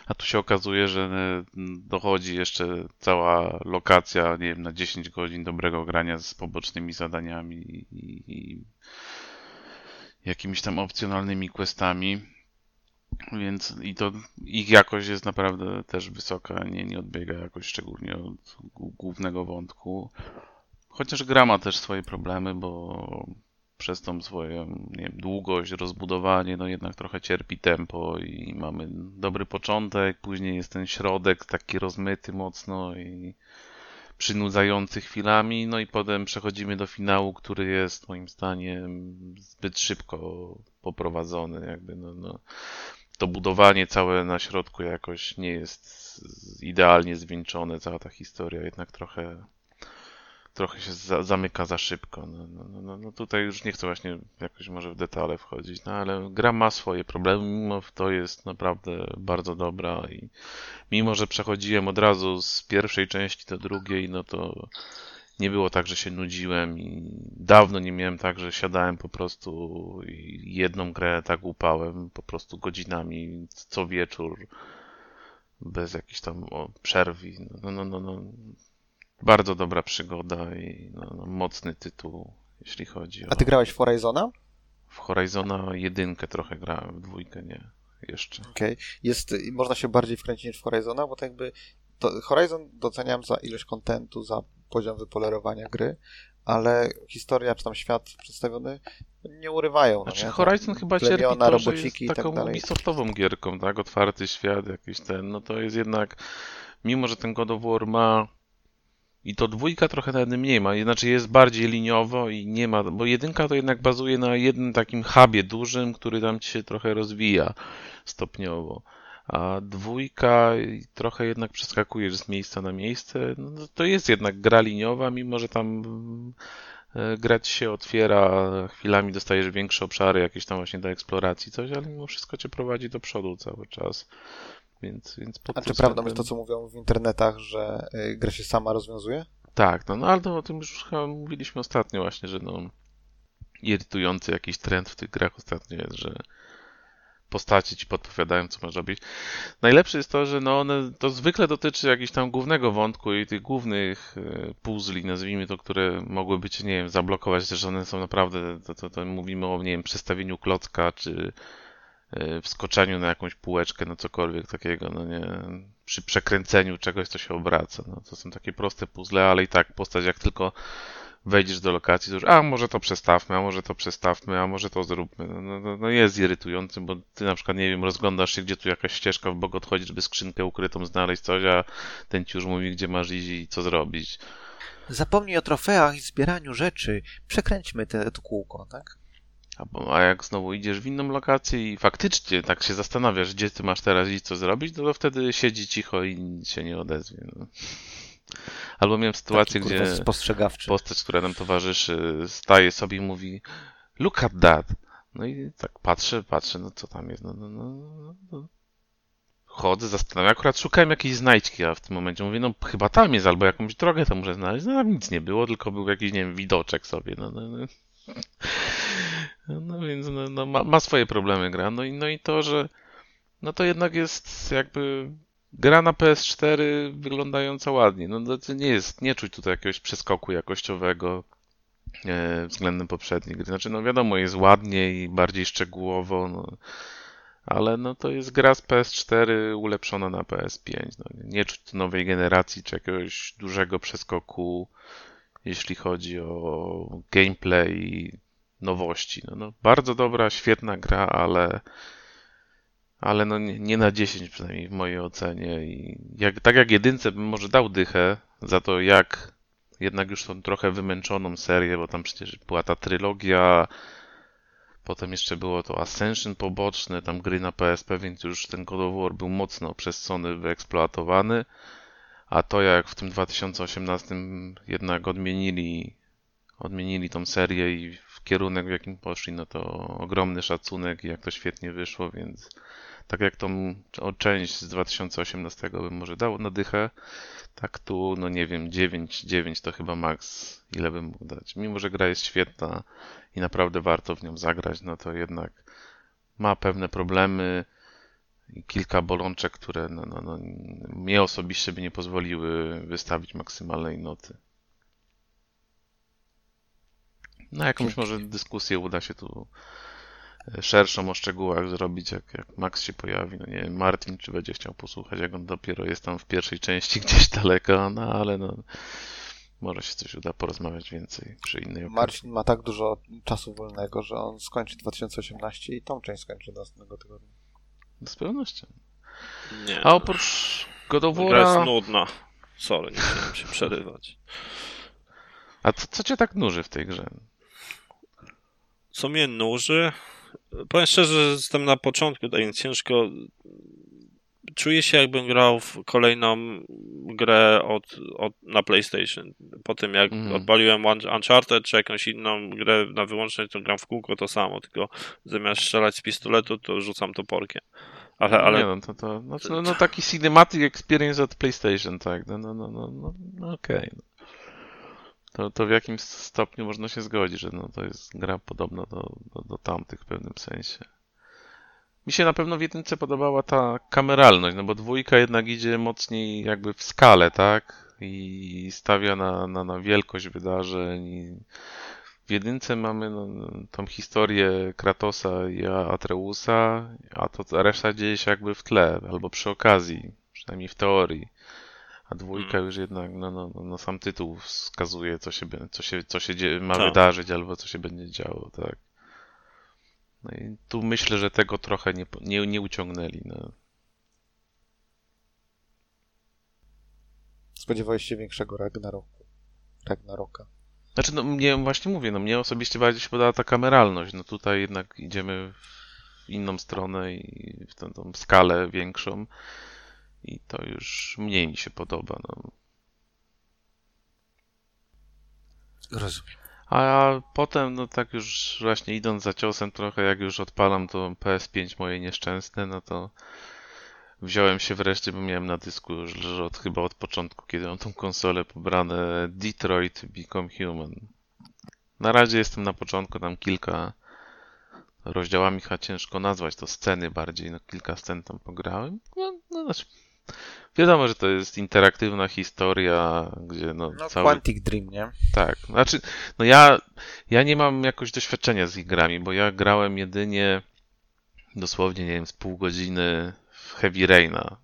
a tu się okazuje, że e, dochodzi jeszcze cała lokacja, nie wiem, na 10 godzin dobrego grania z pobocznymi zadaniami i, i jakimiś tam opcjonalnymi questami. Więc i to ich jakość jest naprawdę też wysoka, nie, nie odbiega jakoś szczególnie od głównego wątku. Chociaż gra ma też swoje problemy, bo przez tą swoją nie wiem, długość, rozbudowanie, no jednak trochę cierpi tempo i mamy dobry początek, później jest ten środek taki rozmyty mocno i przynudzający chwilami, no i potem przechodzimy do finału, który jest moim zdaniem zbyt szybko poprowadzony, jakby no, no to budowanie całe na środku jakoś nie jest idealnie zwieńczone, cała ta historia jednak trochę trochę się za, zamyka za szybko. No, no, no, no, no tutaj już nie chcę właśnie jakoś może w detale wchodzić, no ale gra ma swoje problemy, mimo to jest naprawdę bardzo dobra i mimo, że przechodziłem od razu z pierwszej części do drugiej, no to nie było tak, że się nudziłem i dawno nie miałem tak, że siadałem po prostu i jedną grę tak upałem po prostu godzinami co wieczór bez jakichś tam o, przerw. i No, no, no, no. Bardzo dobra przygoda i no, no, mocny tytuł, jeśli chodzi o... A ty grałeś w Horizona? W Horizona jedynkę trochę grałem, w dwójkę nie. Jeszcze. Okej. Jest, y, można się bardziej wkręcić niż w Horizona, bo tak jakby Horizon doceniam za ilość kontentu, za poziom wypolerowania gry, ale historia czy tam świat przedstawiony nie urywają. Znaczy no? Horizon Tam chyba cierpi to, że robociki jest tak taką dalej. Ubisoftową gierką, tak? Otwarty świat, jakiś ten, no to jest jednak, mimo że ten God of War ma i to dwójka trochę nawet mniej ma, znaczy jest bardziej liniowo i nie ma, bo jedynka to jednak bazuje na jednym takim hubie dużym, który tam się trochę rozwija stopniowo. A dwójka trochę jednak przeskakujesz z miejsca na miejsce. No to jest jednak gra liniowa, mimo że tam e, gra ci się otwiera, chwilami dostajesz większe obszary, jakieś tam właśnie do eksploracji, coś, ale mimo wszystko cię prowadzi do przodu cały czas. Więc, więc pod A czy prawdą jest to, co mówią w internetach, że y, gra się sama rozwiązuje? Tak, no, no ale to o tym już chyba mówiliśmy ostatnio właśnie, że no irytujący jakiś trend w tych grach ostatnio jest, że postaci ci podpowiadają, co masz robić. Najlepsze jest to, że no one, to zwykle dotyczy jakiegoś tam głównego wątku i tych głównych e, puzli, nazwijmy to, które mogłyby cię, nie wiem, zablokować, też one są naprawdę, to, to, to mówimy o, nie wiem, przestawieniu klocka, czy e, wskoczeniu na jakąś półeczkę, no cokolwiek takiego, no nie, przy przekręceniu czegoś, co się obraca, no to są takie proste puzzle, ale i tak postać jak tylko wejdziesz do lokacji, to już, a może to przestawmy, a może to przestawmy, a może to zróbmy. No, no, no, no jest irytujący, bo ty na przykład, nie wiem, rozglądasz się, gdzie tu jakaś ścieżka w bok odchodzi, żeby skrzynkę ukrytą znaleźć, coś, a ten ci już mówi, gdzie masz iść i co zrobić. Zapomnij o trofeach i zbieraniu rzeczy. Przekręćmy te, to kółko, tak? A, jak znowu idziesz w inną lokację i faktycznie tak się zastanawiasz, gdzie ty masz teraz iść, co zrobić, no to wtedy siedzi cicho i nic się nie odezwie. No. Albo miałem sytuację, Taki, gdzie... spostrzegawczy. postać, która nam towarzyszy, staje sobie i mówi look at that. No i tak patrzę, patrzę, no co tam jest, no, no, no, no, no. Chodzę, zastanawiam, akurat szukałem jakiejś znajdźki, a w tym momencie mówię, no chyba tam jest, albo jakąś drogę to muszę znaleźć. No tam nic nie było, tylko był jakiś, nie wiem, widoczek sobie, no, no, no. No więc no, no, ma, ma swoje problemy gra. No i, no i to, że no to jednak jest jakby gra na PS4 wyglądająca ładnie. No nie jest, nie czuć tutaj jakiegoś przeskoku jakościowego e, względem poprzedniej gry. Znaczy, no wiadomo, jest ładniej i bardziej szczegółowo, no, ale no to jest gra z PS4 ulepszona na PS5. No, nie czuć nowej generacji czy jakiegoś dużego przeskoku, jeśli chodzi o gameplay i nowości. No, no, bardzo dobra, świetna gra, ale ale no nie, nie na 10 przynajmniej w mojej ocenie. I jak, tak jak jedynce bym może dał dychę za to, jak jednak już tą trochę wymęczoną serię, bo tam przecież była ta trylogia, potem jeszcze było to Ascension poboczne, tam gry na PSP, więc już ten God of War był mocno przez Sony wyeksploatowany. A to jak w tym 2018 jednak odmienili, odmienili tą serię i w kierunek, w jakim poszli, no to ogromny szacunek i jak to świetnie wyszło, więc tak jak tą część z 2018 bym może dał na dychę, tak tu, no nie wiem, 9, 9 to chyba maks, ile bym mógł dać. Mimo, że gra jest świetna i naprawdę warto w nią zagrać, no to jednak ma pewne problemy i kilka bolączek, które no, no, no, mnie osobiście by nie pozwoliły wystawić maksymalnej noty. Na jakąś może dyskusję uda się tu szerszą o szczegółach zrobić, jak, jak Max się pojawi. No nie wiem, Martin czy będzie chciał posłuchać, jak on dopiero jest tam w pierwszej części gdzieś daleko, no ale no może się coś uda porozmawiać więcej przy innej okazji. Marcin ma tak dużo czasu wolnego, że on skończy 2018 i tą część skończy następnego tygodnia. Z pewnością. Nie. A oprócz God of Gra jest nudna. Sorry, nie chciałem się przerywać. a co, co cię tak nuży w tej grze? Co mnie nuży? Powiem szczerze, że jestem na początku, tak więc ciężko. Czuję się, jakbym grał w kolejną grę od, od, na PlayStation. Po tym, jak Mhm. odpaliłem Un- Uncharted czy jakąś inną grę na wyłączność, to gram w kółko to samo, tylko zamiast strzelać z pistoletu, to rzucam toporkiem. Ale, ale Nie, no, to, to, no, no, no taki cinematic experience od PlayStation, tak. No, no, no, no, no, no okej. no. To, to w jakimś stopniu można się zgodzić, że no, to jest gra podobna do, do, do tamtych w pewnym sensie. Mi się na pewno w jedynce podobała ta kameralność, no bo dwójka jednak idzie mocniej jakby w skalę, tak? I stawia na, na, na wielkość wydarzeń. I w jedynce mamy no, no, tą historię Kratosa i Atreusa, a to a reszta dzieje się jakby w tle, albo przy okazji, przynajmniej w teorii. A dwójka już jednak, no, no, no, no sam tytuł wskazuje, co się, co się, co się dzie- ma Tak. wydarzyć, albo co się będzie działo, tak. No i tu myślę, że tego trochę nie, nie, nie uciągnęli. No. Spodziewałeś się większego Ragnaroku. Ragnaroka. Znaczy, no mnie właśnie mówię, no mnie osobiście bardziej się podoba ta kameralność. No tutaj jednak idziemy w inną stronę i w tę tą skalę większą. I to już mniej mi się podoba. No. Rozumiem. A potem, no tak już właśnie idąc za ciosem trochę, jak już odpalam to PS5 moje nieszczęsne, no to wziąłem się wreszcie, bo miałem na dysku już od, chyba od początku, kiedy mam tą konsolę pobrane Detroit Become Human. Na razie jestem na początku, tam kilka rozdziałami chyba ciężko nazwać to sceny bardziej, no kilka scen tam pograłem. No, no znaczy, wiadomo, że to jest interaktywna historia, gdzie no, No, cały... Quantic Dream, nie? Tak, znaczy, no ja, ja nie mam jakoś doświadczenia z ich grami, bo ja grałem jedynie dosłownie, nie wiem, z pół godziny w Heavy Raina.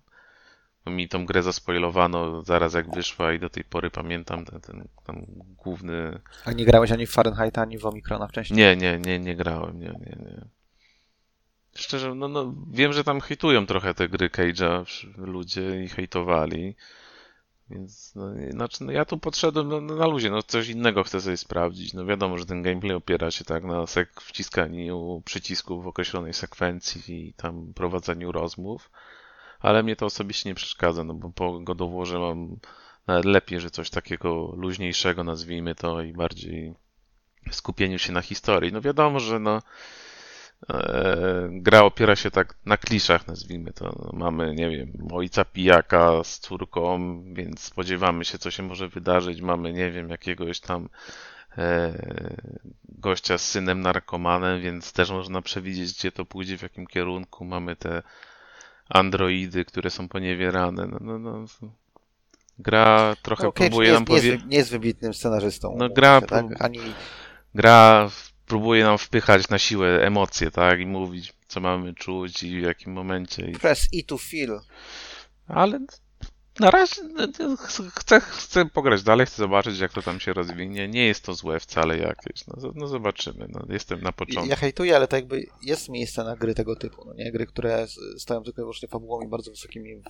Bo Mi tą grę zaspoilowano zaraz jak wyszła i do tej pory pamiętam ten, ten główny... A nie grałeś ani w Fahrenheit, ani w Omikrona wcześniej? Nie, nie, nie, nie grałem, nie, nie, nie. Szczerze, no, no wiem, że tam hejtują trochę te gry Cage'a ludzie i hejtowali. Więc, no, znaczy, no ja tu podszedłem na, na luzie, no coś innego chcę sobie sprawdzić. No wiadomo, że ten gameplay opiera się tak na sek wciskaniu przycisków w określonej sekwencji i tam prowadzeniu rozmów, ale mnie to osobiście nie przeszkadza, no bo po godoworze mam nawet lepiej, że coś takiego luźniejszego nazwijmy to i bardziej skupieniu się na historii. No wiadomo, że no gra opiera się tak na kliszach, nazwijmy to. No, mamy, nie wiem, ojca pijaka z córką, więc spodziewamy się, co się może wydarzyć. Mamy, nie wiem, jakiegoś tam e, gościa z synem narkomanem, więc też można przewidzieć, gdzie to pójdzie, w jakim kierunku. Mamy te androidy, które są poniewierane. No, no, no. Gra trochę No, próbuje nie nam jest, nie, powiedzieć. nie jest wybitnym scenarzystą. No, gra się, tak? Ani gra w- próbuje nam wpychać na siłę emocje, tak? I mówić, co mamy czuć i w jakim momencie. I... press E to feel. Ale na razie ch- chcę, chcę pograć dalej, chcę zobaczyć, jak to tam się rozwinie. Nie jest to złe wcale jakieś. No, no zobaczymy. No, jestem na początku. Ja hejtuję, ale to jakby jest miejsce na gry tego typu, no nie? Gry, które s- stoją tylko i wyłącznie fabułą i bardzo wysokimi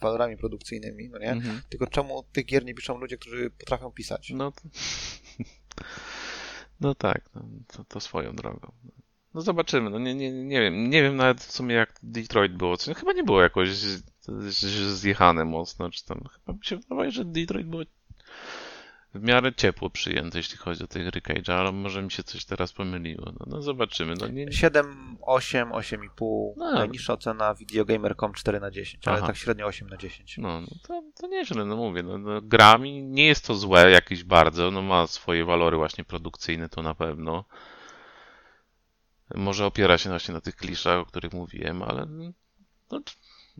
walorami produkcyjnymi, no nie? Mhm. Tylko czemu tych gier nie piszą ludzie, którzy potrafią pisać? No, to... no tak, no, to, to swoją drogą. No zobaczymy, no nie, nie, nie wiem, nie wiem nawet w sumie jak Detroit było, chyba nie było jakoś zjechane mocno, czy tam, chyba mi się wydaje, że Detroit było w miarę ciepło przyjęte, jeśli chodzi o tej gry Cage'a, ale może mi się coś teraz pomyliło, no, no zobaczymy, no nie, 7, 8, 8,5, No. najniższa ocena Videogamer.com 4 na 10, ale Aha. tak średnio 8 na 10. No, no to, to nieźle, no mówię, no, no grami nie jest to złe jakieś bardzo, no ma swoje walory właśnie produkcyjne, to na pewno. Może opiera się właśnie na tych kliszach, o których mówiłem, ale no,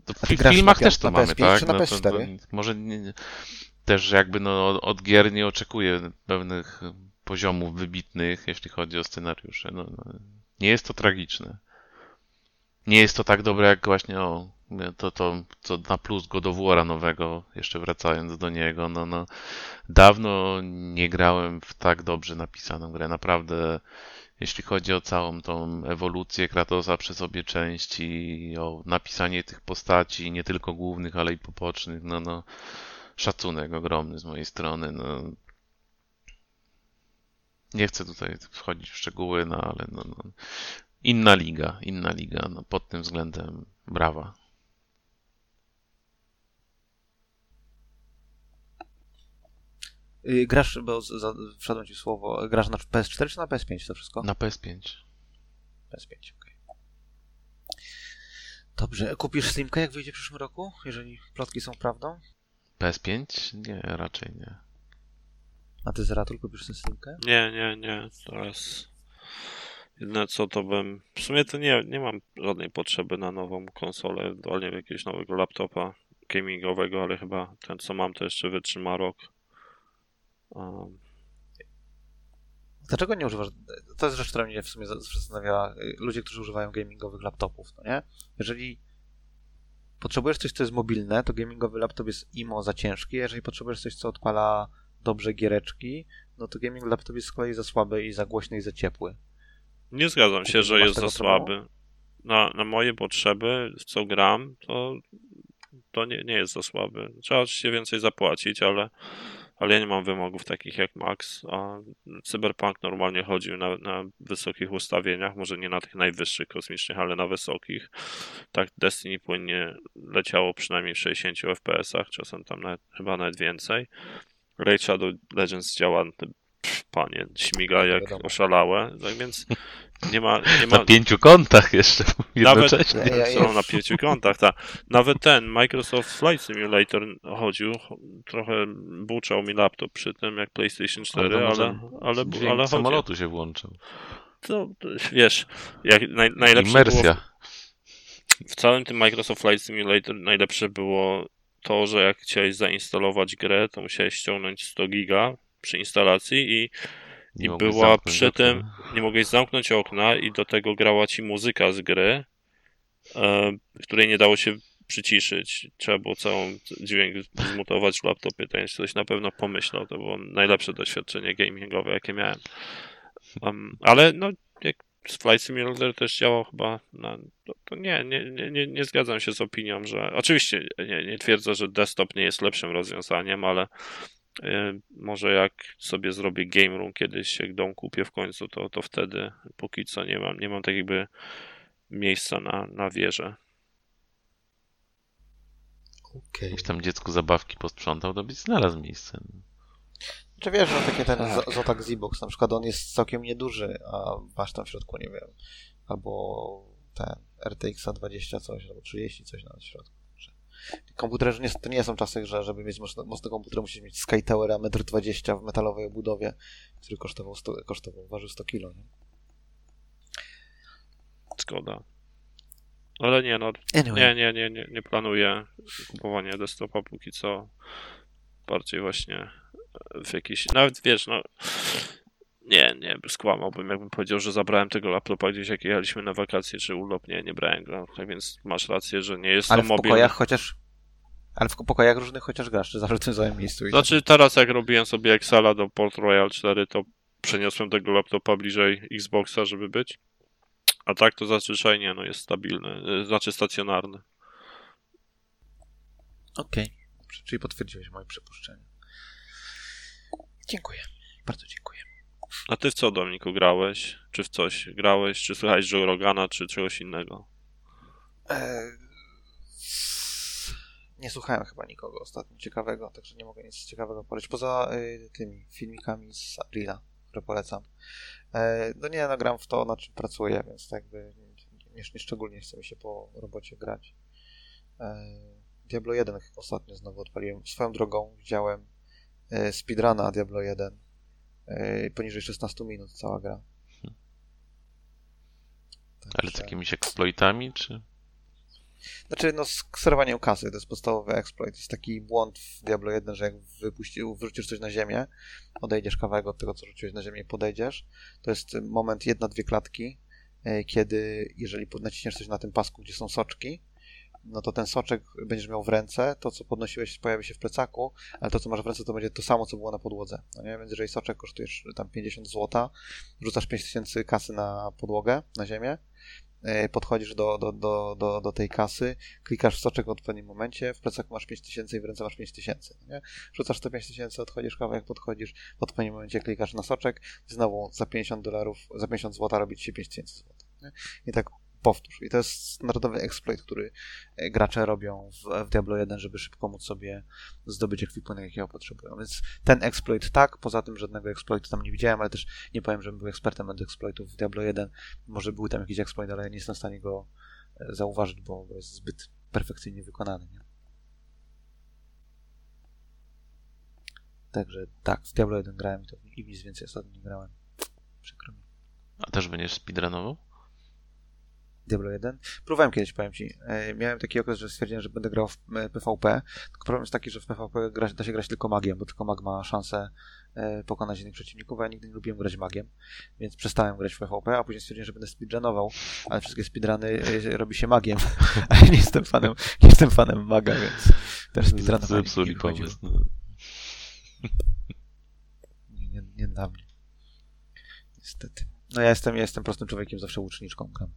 to w filmach też to mamy, PS5 tak? No, to, to, PS4? może nie- też jakby no, od- gier nie oczekuję pewnych poziomów wybitnych, jeśli chodzi o scenariusze. No, no, nie jest to tragiczne. Nie jest to tak dobre jak właśnie o, to, to co na plus God of War'a nowego, jeszcze wracając do niego, no, no dawno nie grałem w tak dobrze napisaną grę. Naprawdę, jeśli chodzi o całą tą ewolucję Kratosa przez obie części, o napisanie tych postaci, nie tylko głównych, ale i pobocznych, no, no szacunek ogromny z mojej strony. No. Nie chcę tutaj wchodzić w szczegóły, no ale no, no. inna liga, inna liga, no, pod tym względem brawa. Y, Grasz, bo za, wszedłem ci słowo, grasz na PS4 czy na PS5 to wszystko? Na PS5. PS5, okej. Dobrze, kupisz Steamkę jak wyjdzie w przyszłym roku, jeżeli plotki są prawdą? PS5? Nie, raczej nie. A ty Zeratul kupisz tę Steamkę? Nie, nie, nie. Teraz jedyne co to bym. W sumie to nie, nie mam żadnej potrzeby na nową konsolę, ewentualnie jakiegoś nowego laptopa gamingowego, ale chyba ten co mam to jeszcze wytrzyma rok. Um, Dlaczego nie używasz? To jest rzecz, która mnie w sumie zastanawia. y, Ludzie, którzy używają gamingowych laptopów, no nie? Jeżeli potrzebujesz coś, co jest mobilne, to gamingowy laptop jest imo za ciężki. Jeżeli potrzebujesz coś, co odpala dobrze giereczki, no to gaming laptop jest z kolei za słaby i za głośny i za ciepły. nie zgadzam się, że jest za problemu? słaby. Na, na moje potrzeby, w co gram, to, to nie, nie jest za słaby. Trzeba oczywiście więcej zapłacić, ale, ale ja nie mam wymogów takich jak Max, a Cyberpunk normalnie chodził na, na wysokich ustawieniach, może nie na tych najwyższych kosmicznych, ale na wysokich. Tak Destiny płynnie leciało przynajmniej w 60 FPS-ach, czasem tam nawet, chyba nawet więcej. Raid Shadow Legends działa, panie, śmiga jak wiadomo. oszalałe, tak więc nie ma, nie ma Na pięciu kątach jeszcze Nawet- jednocześnie. Ja- ja- są na pięciu kątach, tak. Nawet ten Microsoft Flight Simulator chodził, trochę buczał mi laptop przy tym jak PlayStation 4, ale, ale, ale, chodził. samolotu się włączył. to, to wiesz, jak naj, najlepsze było Imersja. w całym tym Microsoft Flight Simulator najlepsze było to, że jak chciałeś zainstalować grę, to musiałeś ściągnąć 100 giga przy instalacji i Nie I była przy okna. tym- nie mogłeś zamknąć okna i do tego grała ci muzyka z gry, e, której nie dało się przyciszyć. Trzeba było całą dźwięk zmutować w laptopie. Ten ktoś na pewno pomyślał. To było najlepsze doświadczenie gamingowe, jakie miałem. Um, ale no, jak z Flight Simulator też działał chyba na... To, to nie, nie, nie, nie, zgadzam się z opinią, że... Oczywiście nie, nie twierdzę, że desktop nie jest lepszym rozwiązaniem, ale Może jak sobie zrobię game room kiedyś, jak dom kupię w końcu, to, to wtedy póki co nie mam, nie mam tak jakby miejsca na, na wieżę. Okej. Jakbyś tam dziecku zabawki posprzątał, to byś znalazł miejsce. Czy wiesz, że takie ten Tak. Zotac Z-Box na przykład, on jest całkiem nieduży, a masz tam w środku, nie wiem, albo ten RTX 20 coś, albo 30 coś na środku. Że nie, to nie są czasy, że żeby mieć mocny, mocny komputer, musisz mieć Sky Towera 1,20 m w metalowej obudowie, który kosztował, 100, kosztował ważył 100 kg. Nie? Szkoda. Ale nie, no Anyway. nie, nie, nie, nie, nie planuję kupowania desktopa póki co. Bardziej właśnie w jakiś, nawet wiesz, no nie, nie, skłamałbym, jakbym powiedział, że zabrałem tego laptopa gdzieś jak jechaliśmy na wakacje czy urlop, nie, nie brałem go, tak więc masz rację, że nie jest Ale to w mobilne. pokojach chociaż... Ale w pokojach różnych chociaż grasz, czy zawsze w tym samym miejscu. i tak. Znaczy teraz jak robiłem sobie Excela do Port Royal 4, to przeniosłem tego laptopa bliżej Xboxa, żeby być. A tak to zazwyczaj nie, no jest stabilny, y, znaczy stacjonarny. Okej. Dobrze, Czyli potwierdziłeś moje przypuszczenie. Dziękuję. Bardzo dziękuję. A ty w co, Dominiku, grałeś? Czy w coś grałeś? Czy słuchałeś Joe Rogana, czy czegoś innego? Eee, nie słuchałem chyba nikogo ostatnio ciekawego, także nie mogę nic ciekawego polecić. Poza y, tymi filmikami z Aprila, które polecam. Eee, no nie, no gram w to, na czym pracuję, więc tak jakby nie, nie szczególnie chce mi się po robocie grać. Eee, Diablo 1 ostatnio znowu odpaliłem. Swoją drogą widziałem e, speedruna Diablo 1. E, poniżej 16 minut cała gra. Ale z Także- jakimiś eksploitami, czy? Znaczy, no, skserowanie kasy to jest podstawowy exploit. To jest taki błąd w Diablo 1, że jak wypuścił, wrzucisz coś na ziemię, odejdziesz kawałek od tego, co rzuciłeś na ziemię i podejdziesz, to jest moment jedna, dwie klatki, e, kiedy jeżeli naciśniesz coś na tym pasku, gdzie są soczki, no to ten soczek będziesz miał w ręce, to co podnosiłeś pojawi się w plecaku, ale to co masz w ręce to będzie to samo, co było na podłodze. No nie? Więc jeżeli soczek kosztujesz tam 50 zł, rzucasz 5000 kasy na podłogę, na ziemię, e, podchodzisz do, do, do, do, do tej kasy, klikasz w soczek w odpowiednim momencie, w plecaku masz 5000 i w ręce masz 5000. Nie? Rzucasz te 5000, odchodzisz kawałek, podchodzisz, w odpowiednim momencie klikasz na soczek, znowu za 50 dolarów, za 50 zł robi ci się 5000 zł. I tak powtórz. I to jest standardowy exploit, który e, gracze robią w, w Diablo 1, żeby szybko móc sobie zdobyć ekwipunek, jakiego potrzebują. Więc ten exploit tak, poza tym żadnego exploitu tam nie widziałem, ale też nie powiem, żebym był ekspertem od exploitów w Diablo 1. Może był tam jakiś exploit, ale nie jestem w stanie go e, zauważyć, bo jest zbyt perfekcyjnie wykonany. Nie? Także tak, w Diablo 1 grałem i to i nic więcej ostatnio nie grałem. Przykro mi. A też będziesz speedrunował? Diablo 1. Próbowałem kiedyś, powiem ci. E, Miałem taki okres, że stwierdziłem, że będę grał w PvP. Tylko problem jest taki, że w PvP gra, da się grać tylko magiem, bo tylko mag ma szansę e, pokonać innych przeciwników, a ja nigdy nie lubiłem grać magiem, więc przestałem grać w PvP, a później stwierdziłem, że będę speedrunował, ale wszystkie speedruny e, robi się magiem, a ja nie jestem fanem, nie jestem fanem maga, więc też speedrunowanie Zepsuli nie pomysł. No. Nie, nie, nie dla mnie. Niestety. No ja jestem, ja jestem prostym człowiekiem, zawsze łuczniczką gram.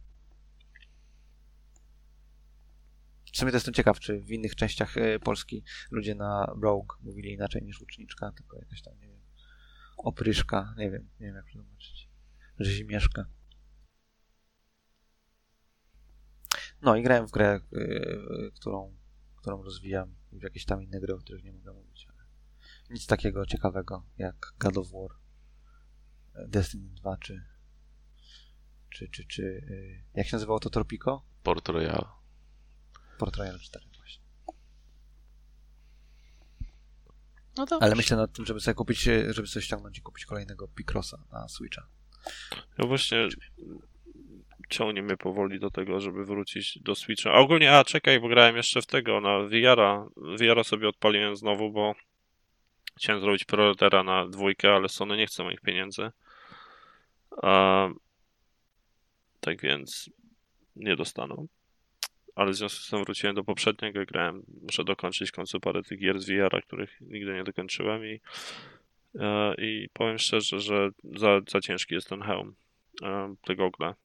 W sumie to jestem ciekaw, czy w innych częściach e, Polski ludzie na Rogue mówili inaczej niż łuczniczka, tylko jakaś tam, nie wiem, opryszka, nie wiem, nie wiem jak przetłumaczyć. Rzezimieszka. No i grałem w grę, y, którą, którą rozwijam w jakieś tam inne gry, o których nie mogę mówić, ale nic takiego ciekawego jak God of War, e, Destiny 2 czy czy, czy, czy jak się nazywało to Tropico? Port Royal. Port Royal 4 właśnie. No dobrze. Ale myślę nad tym, żeby sobie kupić, żeby sobie ściągnąć i kupić kolejnego Picrossa na Switcha. No właśnie ciągnie mnie powoli do tego, żeby wrócić do Switcha. A ogólnie, a czekaj, bo grałem jeszcze w tego, na VR-a. VR-a sobie odpaliłem znowu, bo chciałem zrobić priorytera na dwójkę, ale Sony nie chce moich pieniędzy. A, tak więc nie dostaną. Ale w związku z tym wróciłem do poprzedniego i grałem. Muszę dokończyć w końcu parę tych gier z VR-a, których nigdy nie dokończyłem i, e, i powiem szczerze, że za, za ciężki jest ten hełm, e, te gogle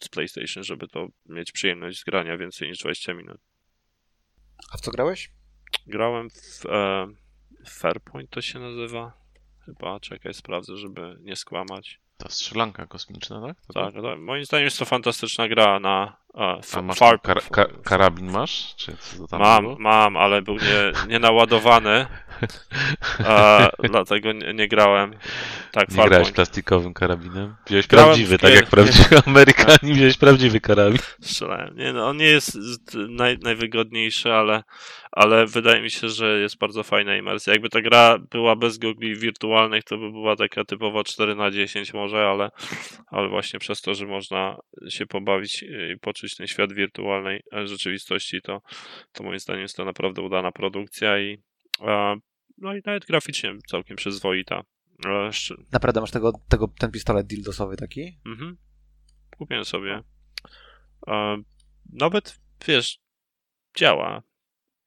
z PlayStation, żeby to mieć przyjemność z grania więcej niż 20 minut. A w co grałeś? Grałem w e, Fairpoint to się nazywa. Chyba, czekaj, sprawdzę, żeby nie skłamać. Ta strzelanka kosmiczna, tak? To Tak, tak. moim zdaniem jest to fantastyczna gra na f- A masz Far- kar- ka- karabin masz? Mam, było? mam, ale był nie, nienaładowany, e, dlatego nie, nie grałem. Tak, Nie grałeś plastikowym karabinem? Wziąłeś Grałem prawdziwy, tak jak prawdziwy Amerykanin, wziąłeś prawdziwy karabin. Strzelałem. Nie, no, on nie jest naj, najwygodniejszy, ale, ale wydaje mi się, że jest bardzo fajna imersja. Jakby ta gra była bez gogli wirtualnych, to by była taka typowo 4 na 10 może, ale, ale właśnie przez to, że można się pobawić i poczuć ten świat wirtualnej e, rzeczywistości, to, to moim zdaniem jest to naprawdę udana produkcja i e, no i nawet graficznie całkiem przyzwoita. E, Naprawdę masz tego, tego, ten pistolet dildosowy taki? Mhm. Kupiłem sobie. E, nawet, wiesz, działa.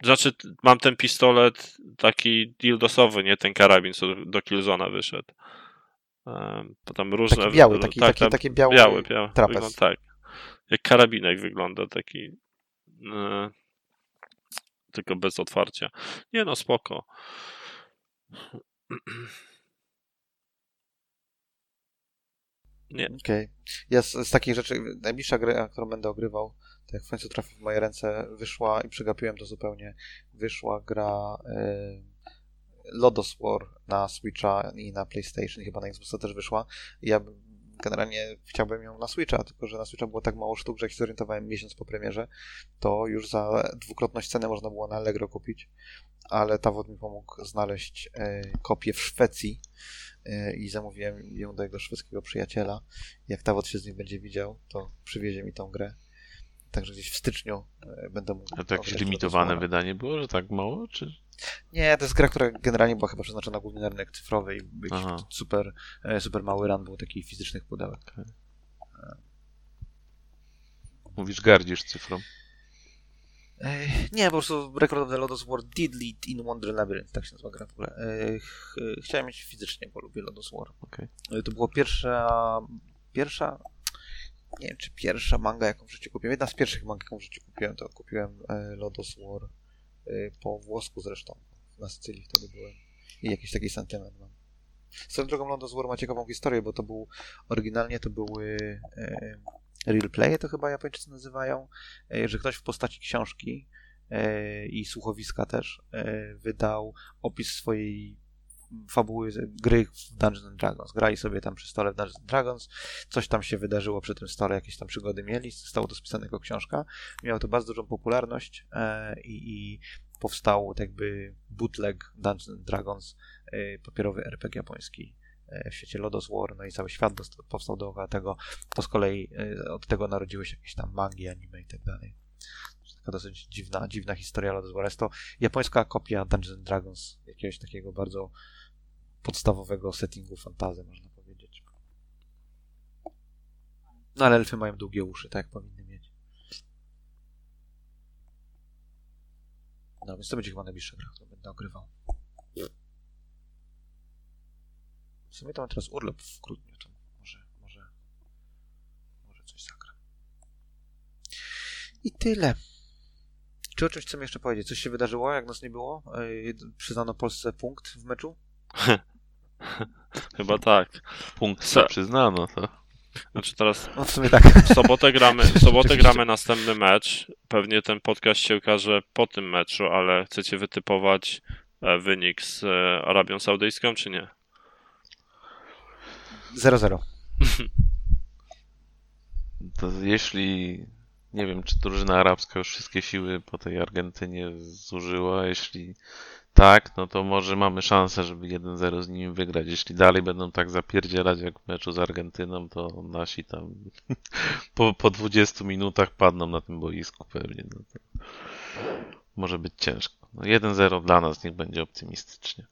Znaczy, mam ten pistolet taki dildosowy, nie ten karabin, co do- Killzona wyszedł. E, to tam różne... Taki biały, taki, tak, taki, tak, taki biały, biały, biały. trapez. Tak. Jak karabinek wygląda, taki... E, tylko bez otwarcia. Nie no, spoko. Nie. Okej. Ja z, z takich rzeczy, najbliższa gra, którą będę ogrywał, to jak w końcu trafi w moje ręce, wyszła i przegapiłem to zupełnie, wyszła gra y, Lodos War na Switcha i na PlayStation, chyba na Xboxa też wyszła. Ja bym- generalnie chciałbym ją na Switcha, tylko że na Switcha było tak mało sztuk, że jak się zorientowałem miesiąc po premierze, to już za dwukrotność ceny można było na Allegro kupić, ale Tawod mi pomógł znaleźć e, kopię w Szwecji e, i zamówiłem ją do jego szwedzkiego przyjaciela. Jak Tawod się z nim będzie widział, to przywiezie mi tą grę. Także gdzieś w styczniu e, będę mógł... A to jakieś limitowane wydanie było, że tak mało? Czy... Nie, to jest gra, która generalnie była chyba przeznaczona głównie na rynek cyfrowy i jakiś Aha. super, e, super mały run był taki fizycznych pudełek. Mówisz, gardzisz cyfrą. Nie, po prostu Record of the Lodos War did lead in Wonder Labyrinth, tak się nazywa gra w ogóle. E, ch- Chciałem mieć fizycznie, bo lubię Lodos War. Okej. E, To była pierwsza, pierwsza, nie wiem czy pierwsza manga, jaką w życiu kupiłem. Jedna z pierwszych mang, jaką w życiu kupiłem, to kupiłem Lodos War po włosku zresztą. Na Sycylii wtedy byłem. I jakiś taki sentyment mam. Swoją drogą Lodos War ma ciekawą historię, bo to był, oryginalnie to były e, real play, to chyba Japończycy nazywają, e, że ktoś w postaci książki e, i słuchowiska też wydał opis swojej fabuły gry w Dungeons and Dragons. Grali sobie tam przy stole w Dungeons and Dragons, coś tam się wydarzyło przy tym stole, jakieś tam przygody mieli, zostało to spisane jako książka. Miało to bardzo dużą popularność e, i, powstał tak jakby bootleg Dungeons and Dragons, e, papierowy RPG japoński e, w świecie Lodos War, no i cały świat powstał dookoła tego. To z kolei e, od tego narodziły się jakieś tam mangi, anime i tak dalej. Taka dosyć dziwna, dziwna historia Lodos War. Jest to japońska kopia Dungeons Dragons, jakiegoś takiego bardzo podstawowego settingu fantazy, można powiedzieć. No ale elfy mają długie uszy, tak jak powinny mieć. No więc to będzie chyba najbliższa gra, którą będę ogrywał. W sumie to mam teraz urlop w grudniu, to może, może, może coś zagram. I tyle. Czy o czymś chcemy jeszcze powiedzieć? Coś się wydarzyło, jak nas nie było? Yy, Przyznano Polsce punkt w meczu? Chyba tak. Punkt Co? przyznano, to. Znaczy teraz No w sumie tak. w sobotę gramy, w sobotę gramy następny mecz. Pewnie ten podcast się ukaże po tym meczu, ale chcecie wytypować e, wynik z e, Arabią Saudyjską, czy nie? 0-0. to jeśli nie wiem, czy drużyna arabska już wszystkie siły po tej Argentynie zużyła, jeśli tak, no to może mamy szansę, żeby 1-0 z nimi wygrać. Jeśli dalej będą tak zapierdzielać jak w meczu z Argentyną, to nasi tam po, po 20 minutach padną na tym boisku pewnie. No to może być ciężko. No 1-0 dla nas niech będzie optymistycznie.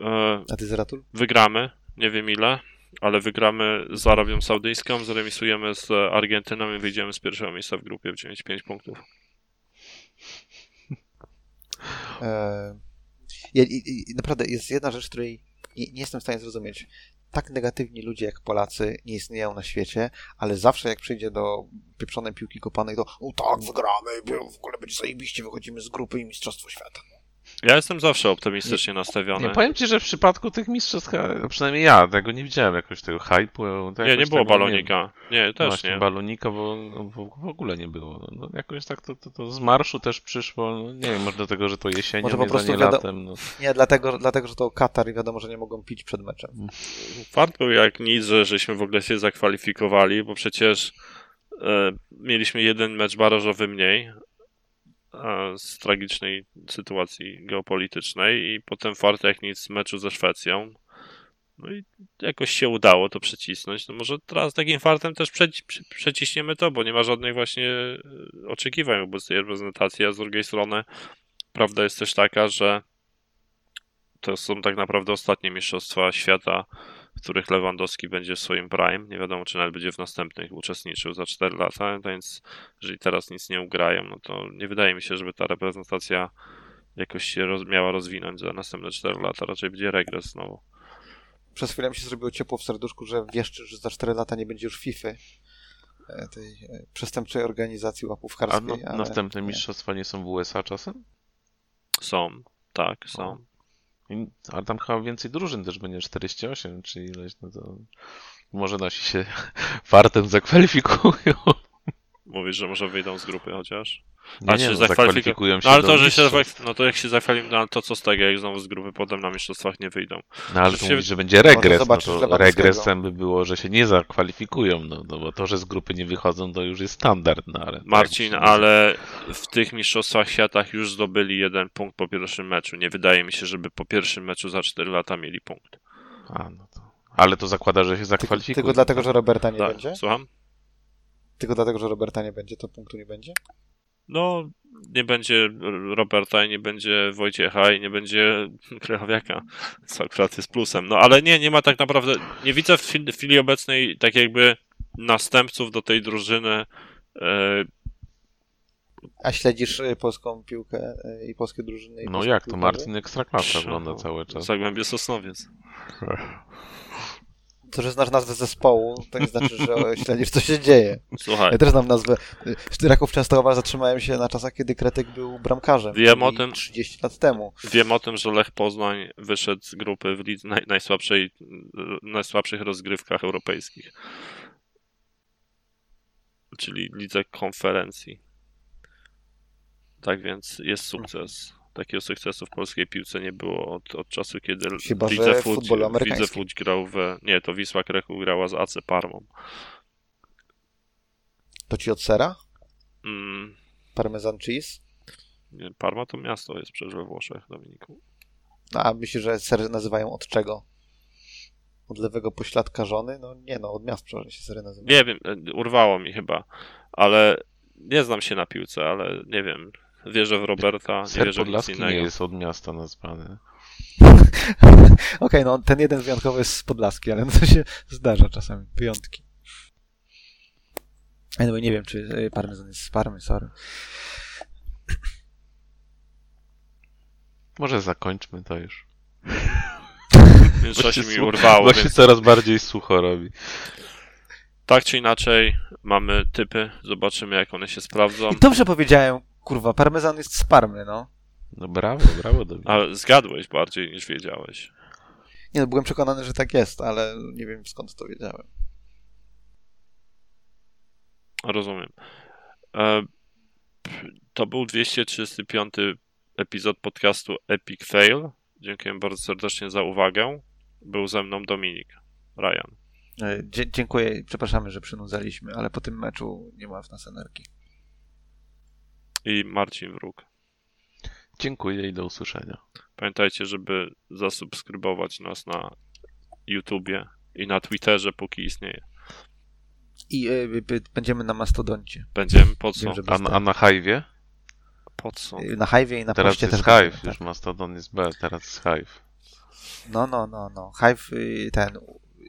E, A ty Zeratul? wygramy, nie wiem ile, ale wygramy z Arabią Saudyjską, zremisujemy z Argentyną i wyjdziemy z pierwszego miejsca w grupie w 9-5 punktów. E, i, i, i naprawdę jest jedna rzecz, której nie, nie jestem w stanie zrozumieć. Tak negatywni ludzie jak Polacy nie istnieją na świecie, ale zawsze jak przyjdzie do pieprzonej piłki kopanej, to o tak, wygramy, w ogóle będzie zajebiście, wychodzimy z grupy i Mistrzostwo Świata. Ja jestem zawsze optymistycznie nastawiony. Nie, powiem ci, że w przypadku tych mistrzostw, przynajmniej ja tego nie widziałem jakoś tego hype'u. Nie, nie było tego balonika. Nie, też Właśnie, nie. balonika bo, bo w ogóle nie było. No, no, jakoś tak to, to, to z marszu też przyszło. No, nie wiem, może dlatego, że to jesienią Może po prostu a nie wiado- latem. No. Nie, dlatego, dlatego, że to Katar i wiadomo, że nie mogą pić przed meczem. Fart był jak nic, że żeśmy w ogóle się zakwalifikowali, bo przecież e, mieliśmy jeden mecz barażowy mniej z tragicznej sytuacji geopolitycznej i potem fart jak nic z meczu ze Szwecją. No i jakoś się udało to przecisnąć. No może teraz takim fartem też przeci- prze- przeciśniemy to, bo nie ma żadnych właśnie e, oczekiwań wobec tej reprezentacji, a z drugiej strony prawda jest też taka, że to są tak naprawdę ostatnie mistrzostwa świata w których Lewandowski będzie w swoim prime. Nie wiadomo, czy nawet będzie w następnych uczestniczył za 4 lata, więc jeżeli teraz nic nie ugrają, no to nie wydaje mi się, żeby ta reprezentacja jakoś się roz, miała rozwinąć za następne 4 lata. Raczej będzie regres znowu. Przez chwilę mi się zrobiło ciepło w serduszku, że wiesz, że za 4 lata nie będzie już FIFA, tej e, przestępczej organizacji A łapówkarskiej. no, ale następne nie. mistrzostwa nie są w USA czasem? Są, tak, są. Ale tam chyba więcej drużyn też będzie 48 czy ileś, no to może nasi się fartem zakwalifikują. Mówisz, że może wyjdą z grupy chociaż? Nie, A nie, się no, zakwalifikują- się No ale do to, że się mistrzostw. no to jak się zakwalifikują, no ale to co z tego, jak znowu z grupy potem na mistrzostwach nie wyjdą. No ale że to się- mówisz, że będzie regres, no zobaczysz to Lewandowskiego. regresem by było, że się nie zakwalifikują, no, no bo to, że z grupy nie wychodzą, to już jest standard, no ale... Marcin, tak, ale w tych mistrzostwach świata już zdobyli jeden punkt po pierwszym meczu. Nie wydaje mi się, żeby po pierwszym meczu za 4 lata mieli punkt. A, no to... Ale to zakłada, że się zakwalifikują. tylko dlatego, że Roberta nie tak, będzie? słucham? Tylko dlatego, że Roberta nie będzie, to punktu nie będzie? No, nie będzie Roberta i nie będzie Wojciecha i nie będzie Krychowiaka, co akurat jest plusem. No ale nie, nie ma tak naprawdę, nie widzę w chwili, w chwili obecnej tak jakby następców do tej drużyny. E, A śledzisz y, polską piłkę y, i polskie drużyny? I No polskie jak, to? Marcin Ekstraklasa ogląda cały czas. Zagłębie Sosnowiec. To, że znasz nazwę zespołu, to nie znaczy, że śledzisz, co się dzieje. Słuchaj, Ja też znam nazwę. Raków Częstochowa zatrzymałem się na czasach, kiedy Kretek był bramkarzem. Wiem o tym. 30 lat temu. Wiem o tym, że Lech Poznań wyszedł z grupy w lidze naj, najsłabszej, najsłabszych rozgrywkach europejskich. Czyli lidze konferencji. Tak więc jest sukces. Takiego sukcesu w polskiej piłce nie było od, od czasu, kiedy Chyba, że Lidze w Fuć, futbolu Lidze amerykańskim. Fuć grał w... Nie, to Wisła Kraków grała z AC Parmą. To ci od sera? Mm, Parmesan cheese? nie, Parma to miasto jest przecież we Włoszech, Dominiku. No, a myślisz, że sery nazywają od czego? Od lewego pośladka żony? No nie no, od miast przecież się sery nazywają. Nie wiem, e, urwało mi chyba, ale nie znam się na piłce, ale nie wiem. Wierzę w Roberta, nie Ser wierzę w nic Podlaski nie innego. jest od miasta nazwany. Okej, no ten jeden wyjątkowy jest z Podlaski, ale no to się zdarza czasami. Wyjątki. Anyway, nie wiem, czy y, parmezan jest z Parmy, sorry. Może zakończmy to już. Bo coś się mi urwało, Bo się więc coraz bardziej sucho robi. tak czy inaczej mamy typy, zobaczymy jak one się sprawdzą. I dobrze powiedziałem, kurwa, parmezan jest z Parmy, no. No brawo, brawo do mnie. A zgadłeś bardziej niż wiedziałeś. Nie no, byłem przekonany, że tak jest, ale nie wiem skąd to wiedziałem. Rozumiem. E, To był 235 epizod podcastu Epic Fail. Dziękuję bardzo serdecznie za uwagę. Był ze mną Dominik. Ryan. E, Dzie- dziękuję i przepraszamy, że przynudzaliśmy, ale po tym meczu nie ma w nas energii. I Marcin Wróg. Dziękuję i do usłyszenia. Pamiętajcie, żeby zasubskrybować nas na YouTubie i na Twitterze, póki istnieje. I y, y, będziemy na Mastodoncie. Będziemy po co? Wiem, A, a na Hive'ie? Po co? Na Hive'ie i na Teraz poście jest też Hive, będziemy, już tak. Mastodon jest B, teraz jest Hive. No, no, no, no. Hive y, ten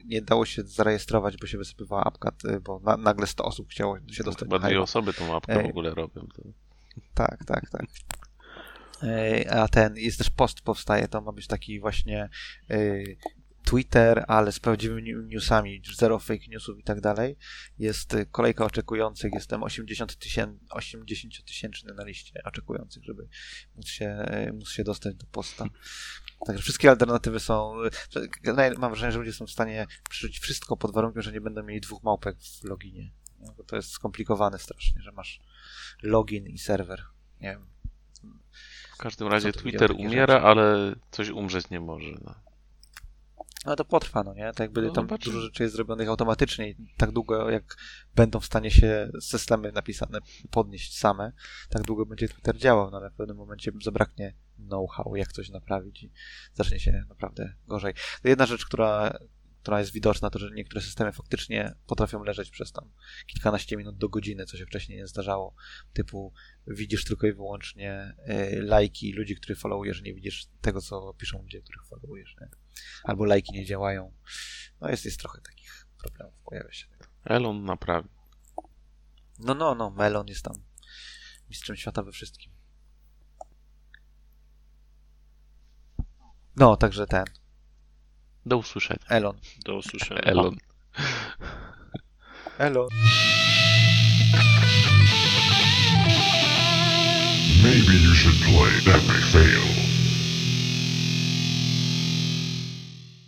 nie dało się zarejestrować, bo się wysypywała apka, y, bo na, nagle 100 osób chciało się dostać Chyba do dwie osoby tą mapkę w ogóle robią. To... Tak, tak, tak. Ej, A ten, jest też post powstaje, to ma być taki właśnie y, Twitter, ale z prawdziwymi newsami, zero fake newsów i tak dalej. Jest y, kolejka oczekujących, jestem 80 tysięcy, 80 tysięczny na liście oczekujących, żeby móc się, móc się dostać do posta. Także wszystkie alternatywy są. Mam wrażenie, że ludzie są w stanie przerzucić wszystko pod warunkiem, że nie będą mieli dwóch małpek w loginie. Nie? Bo to jest skomplikowane strasznie, że masz login i serwer. Nie wiem. W każdym razie Twitter umiera, rzeczy? ale coś umrzeć nie może. No. No to potrwa, no nie? Tak jakby No tam zobaczymy. dużo rzeczy jest zrobionych automatycznie i tak długo, jak będą w stanie się systemy napisane podnieść same, tak długo będzie Twitter działał, no ale w pewnym momencie zabraknie know-how, jak coś naprawić i zacznie się naprawdę gorzej. To jedna rzecz, która, która jest widoczna, to że niektóre systemy faktycznie potrafią leżeć przez tam kilkanaście minut do godziny, co się wcześniej nie zdarzało. Typu widzisz tylko i wyłącznie y, lajki ludzi, których followujesz, nie widzisz tego, co piszą ludzie, których followujesz, nie? Albo lajki nie działają. No jest, jest trochę takich problemów, pojawia się. Elon naprawi. No, no, no, Melon jest tam mistrzem świata we wszystkim. No, także ten, Do usłyszenia. Elon. Do usłyszenia. Elon. Elon. Maybe you should play Epic Fail.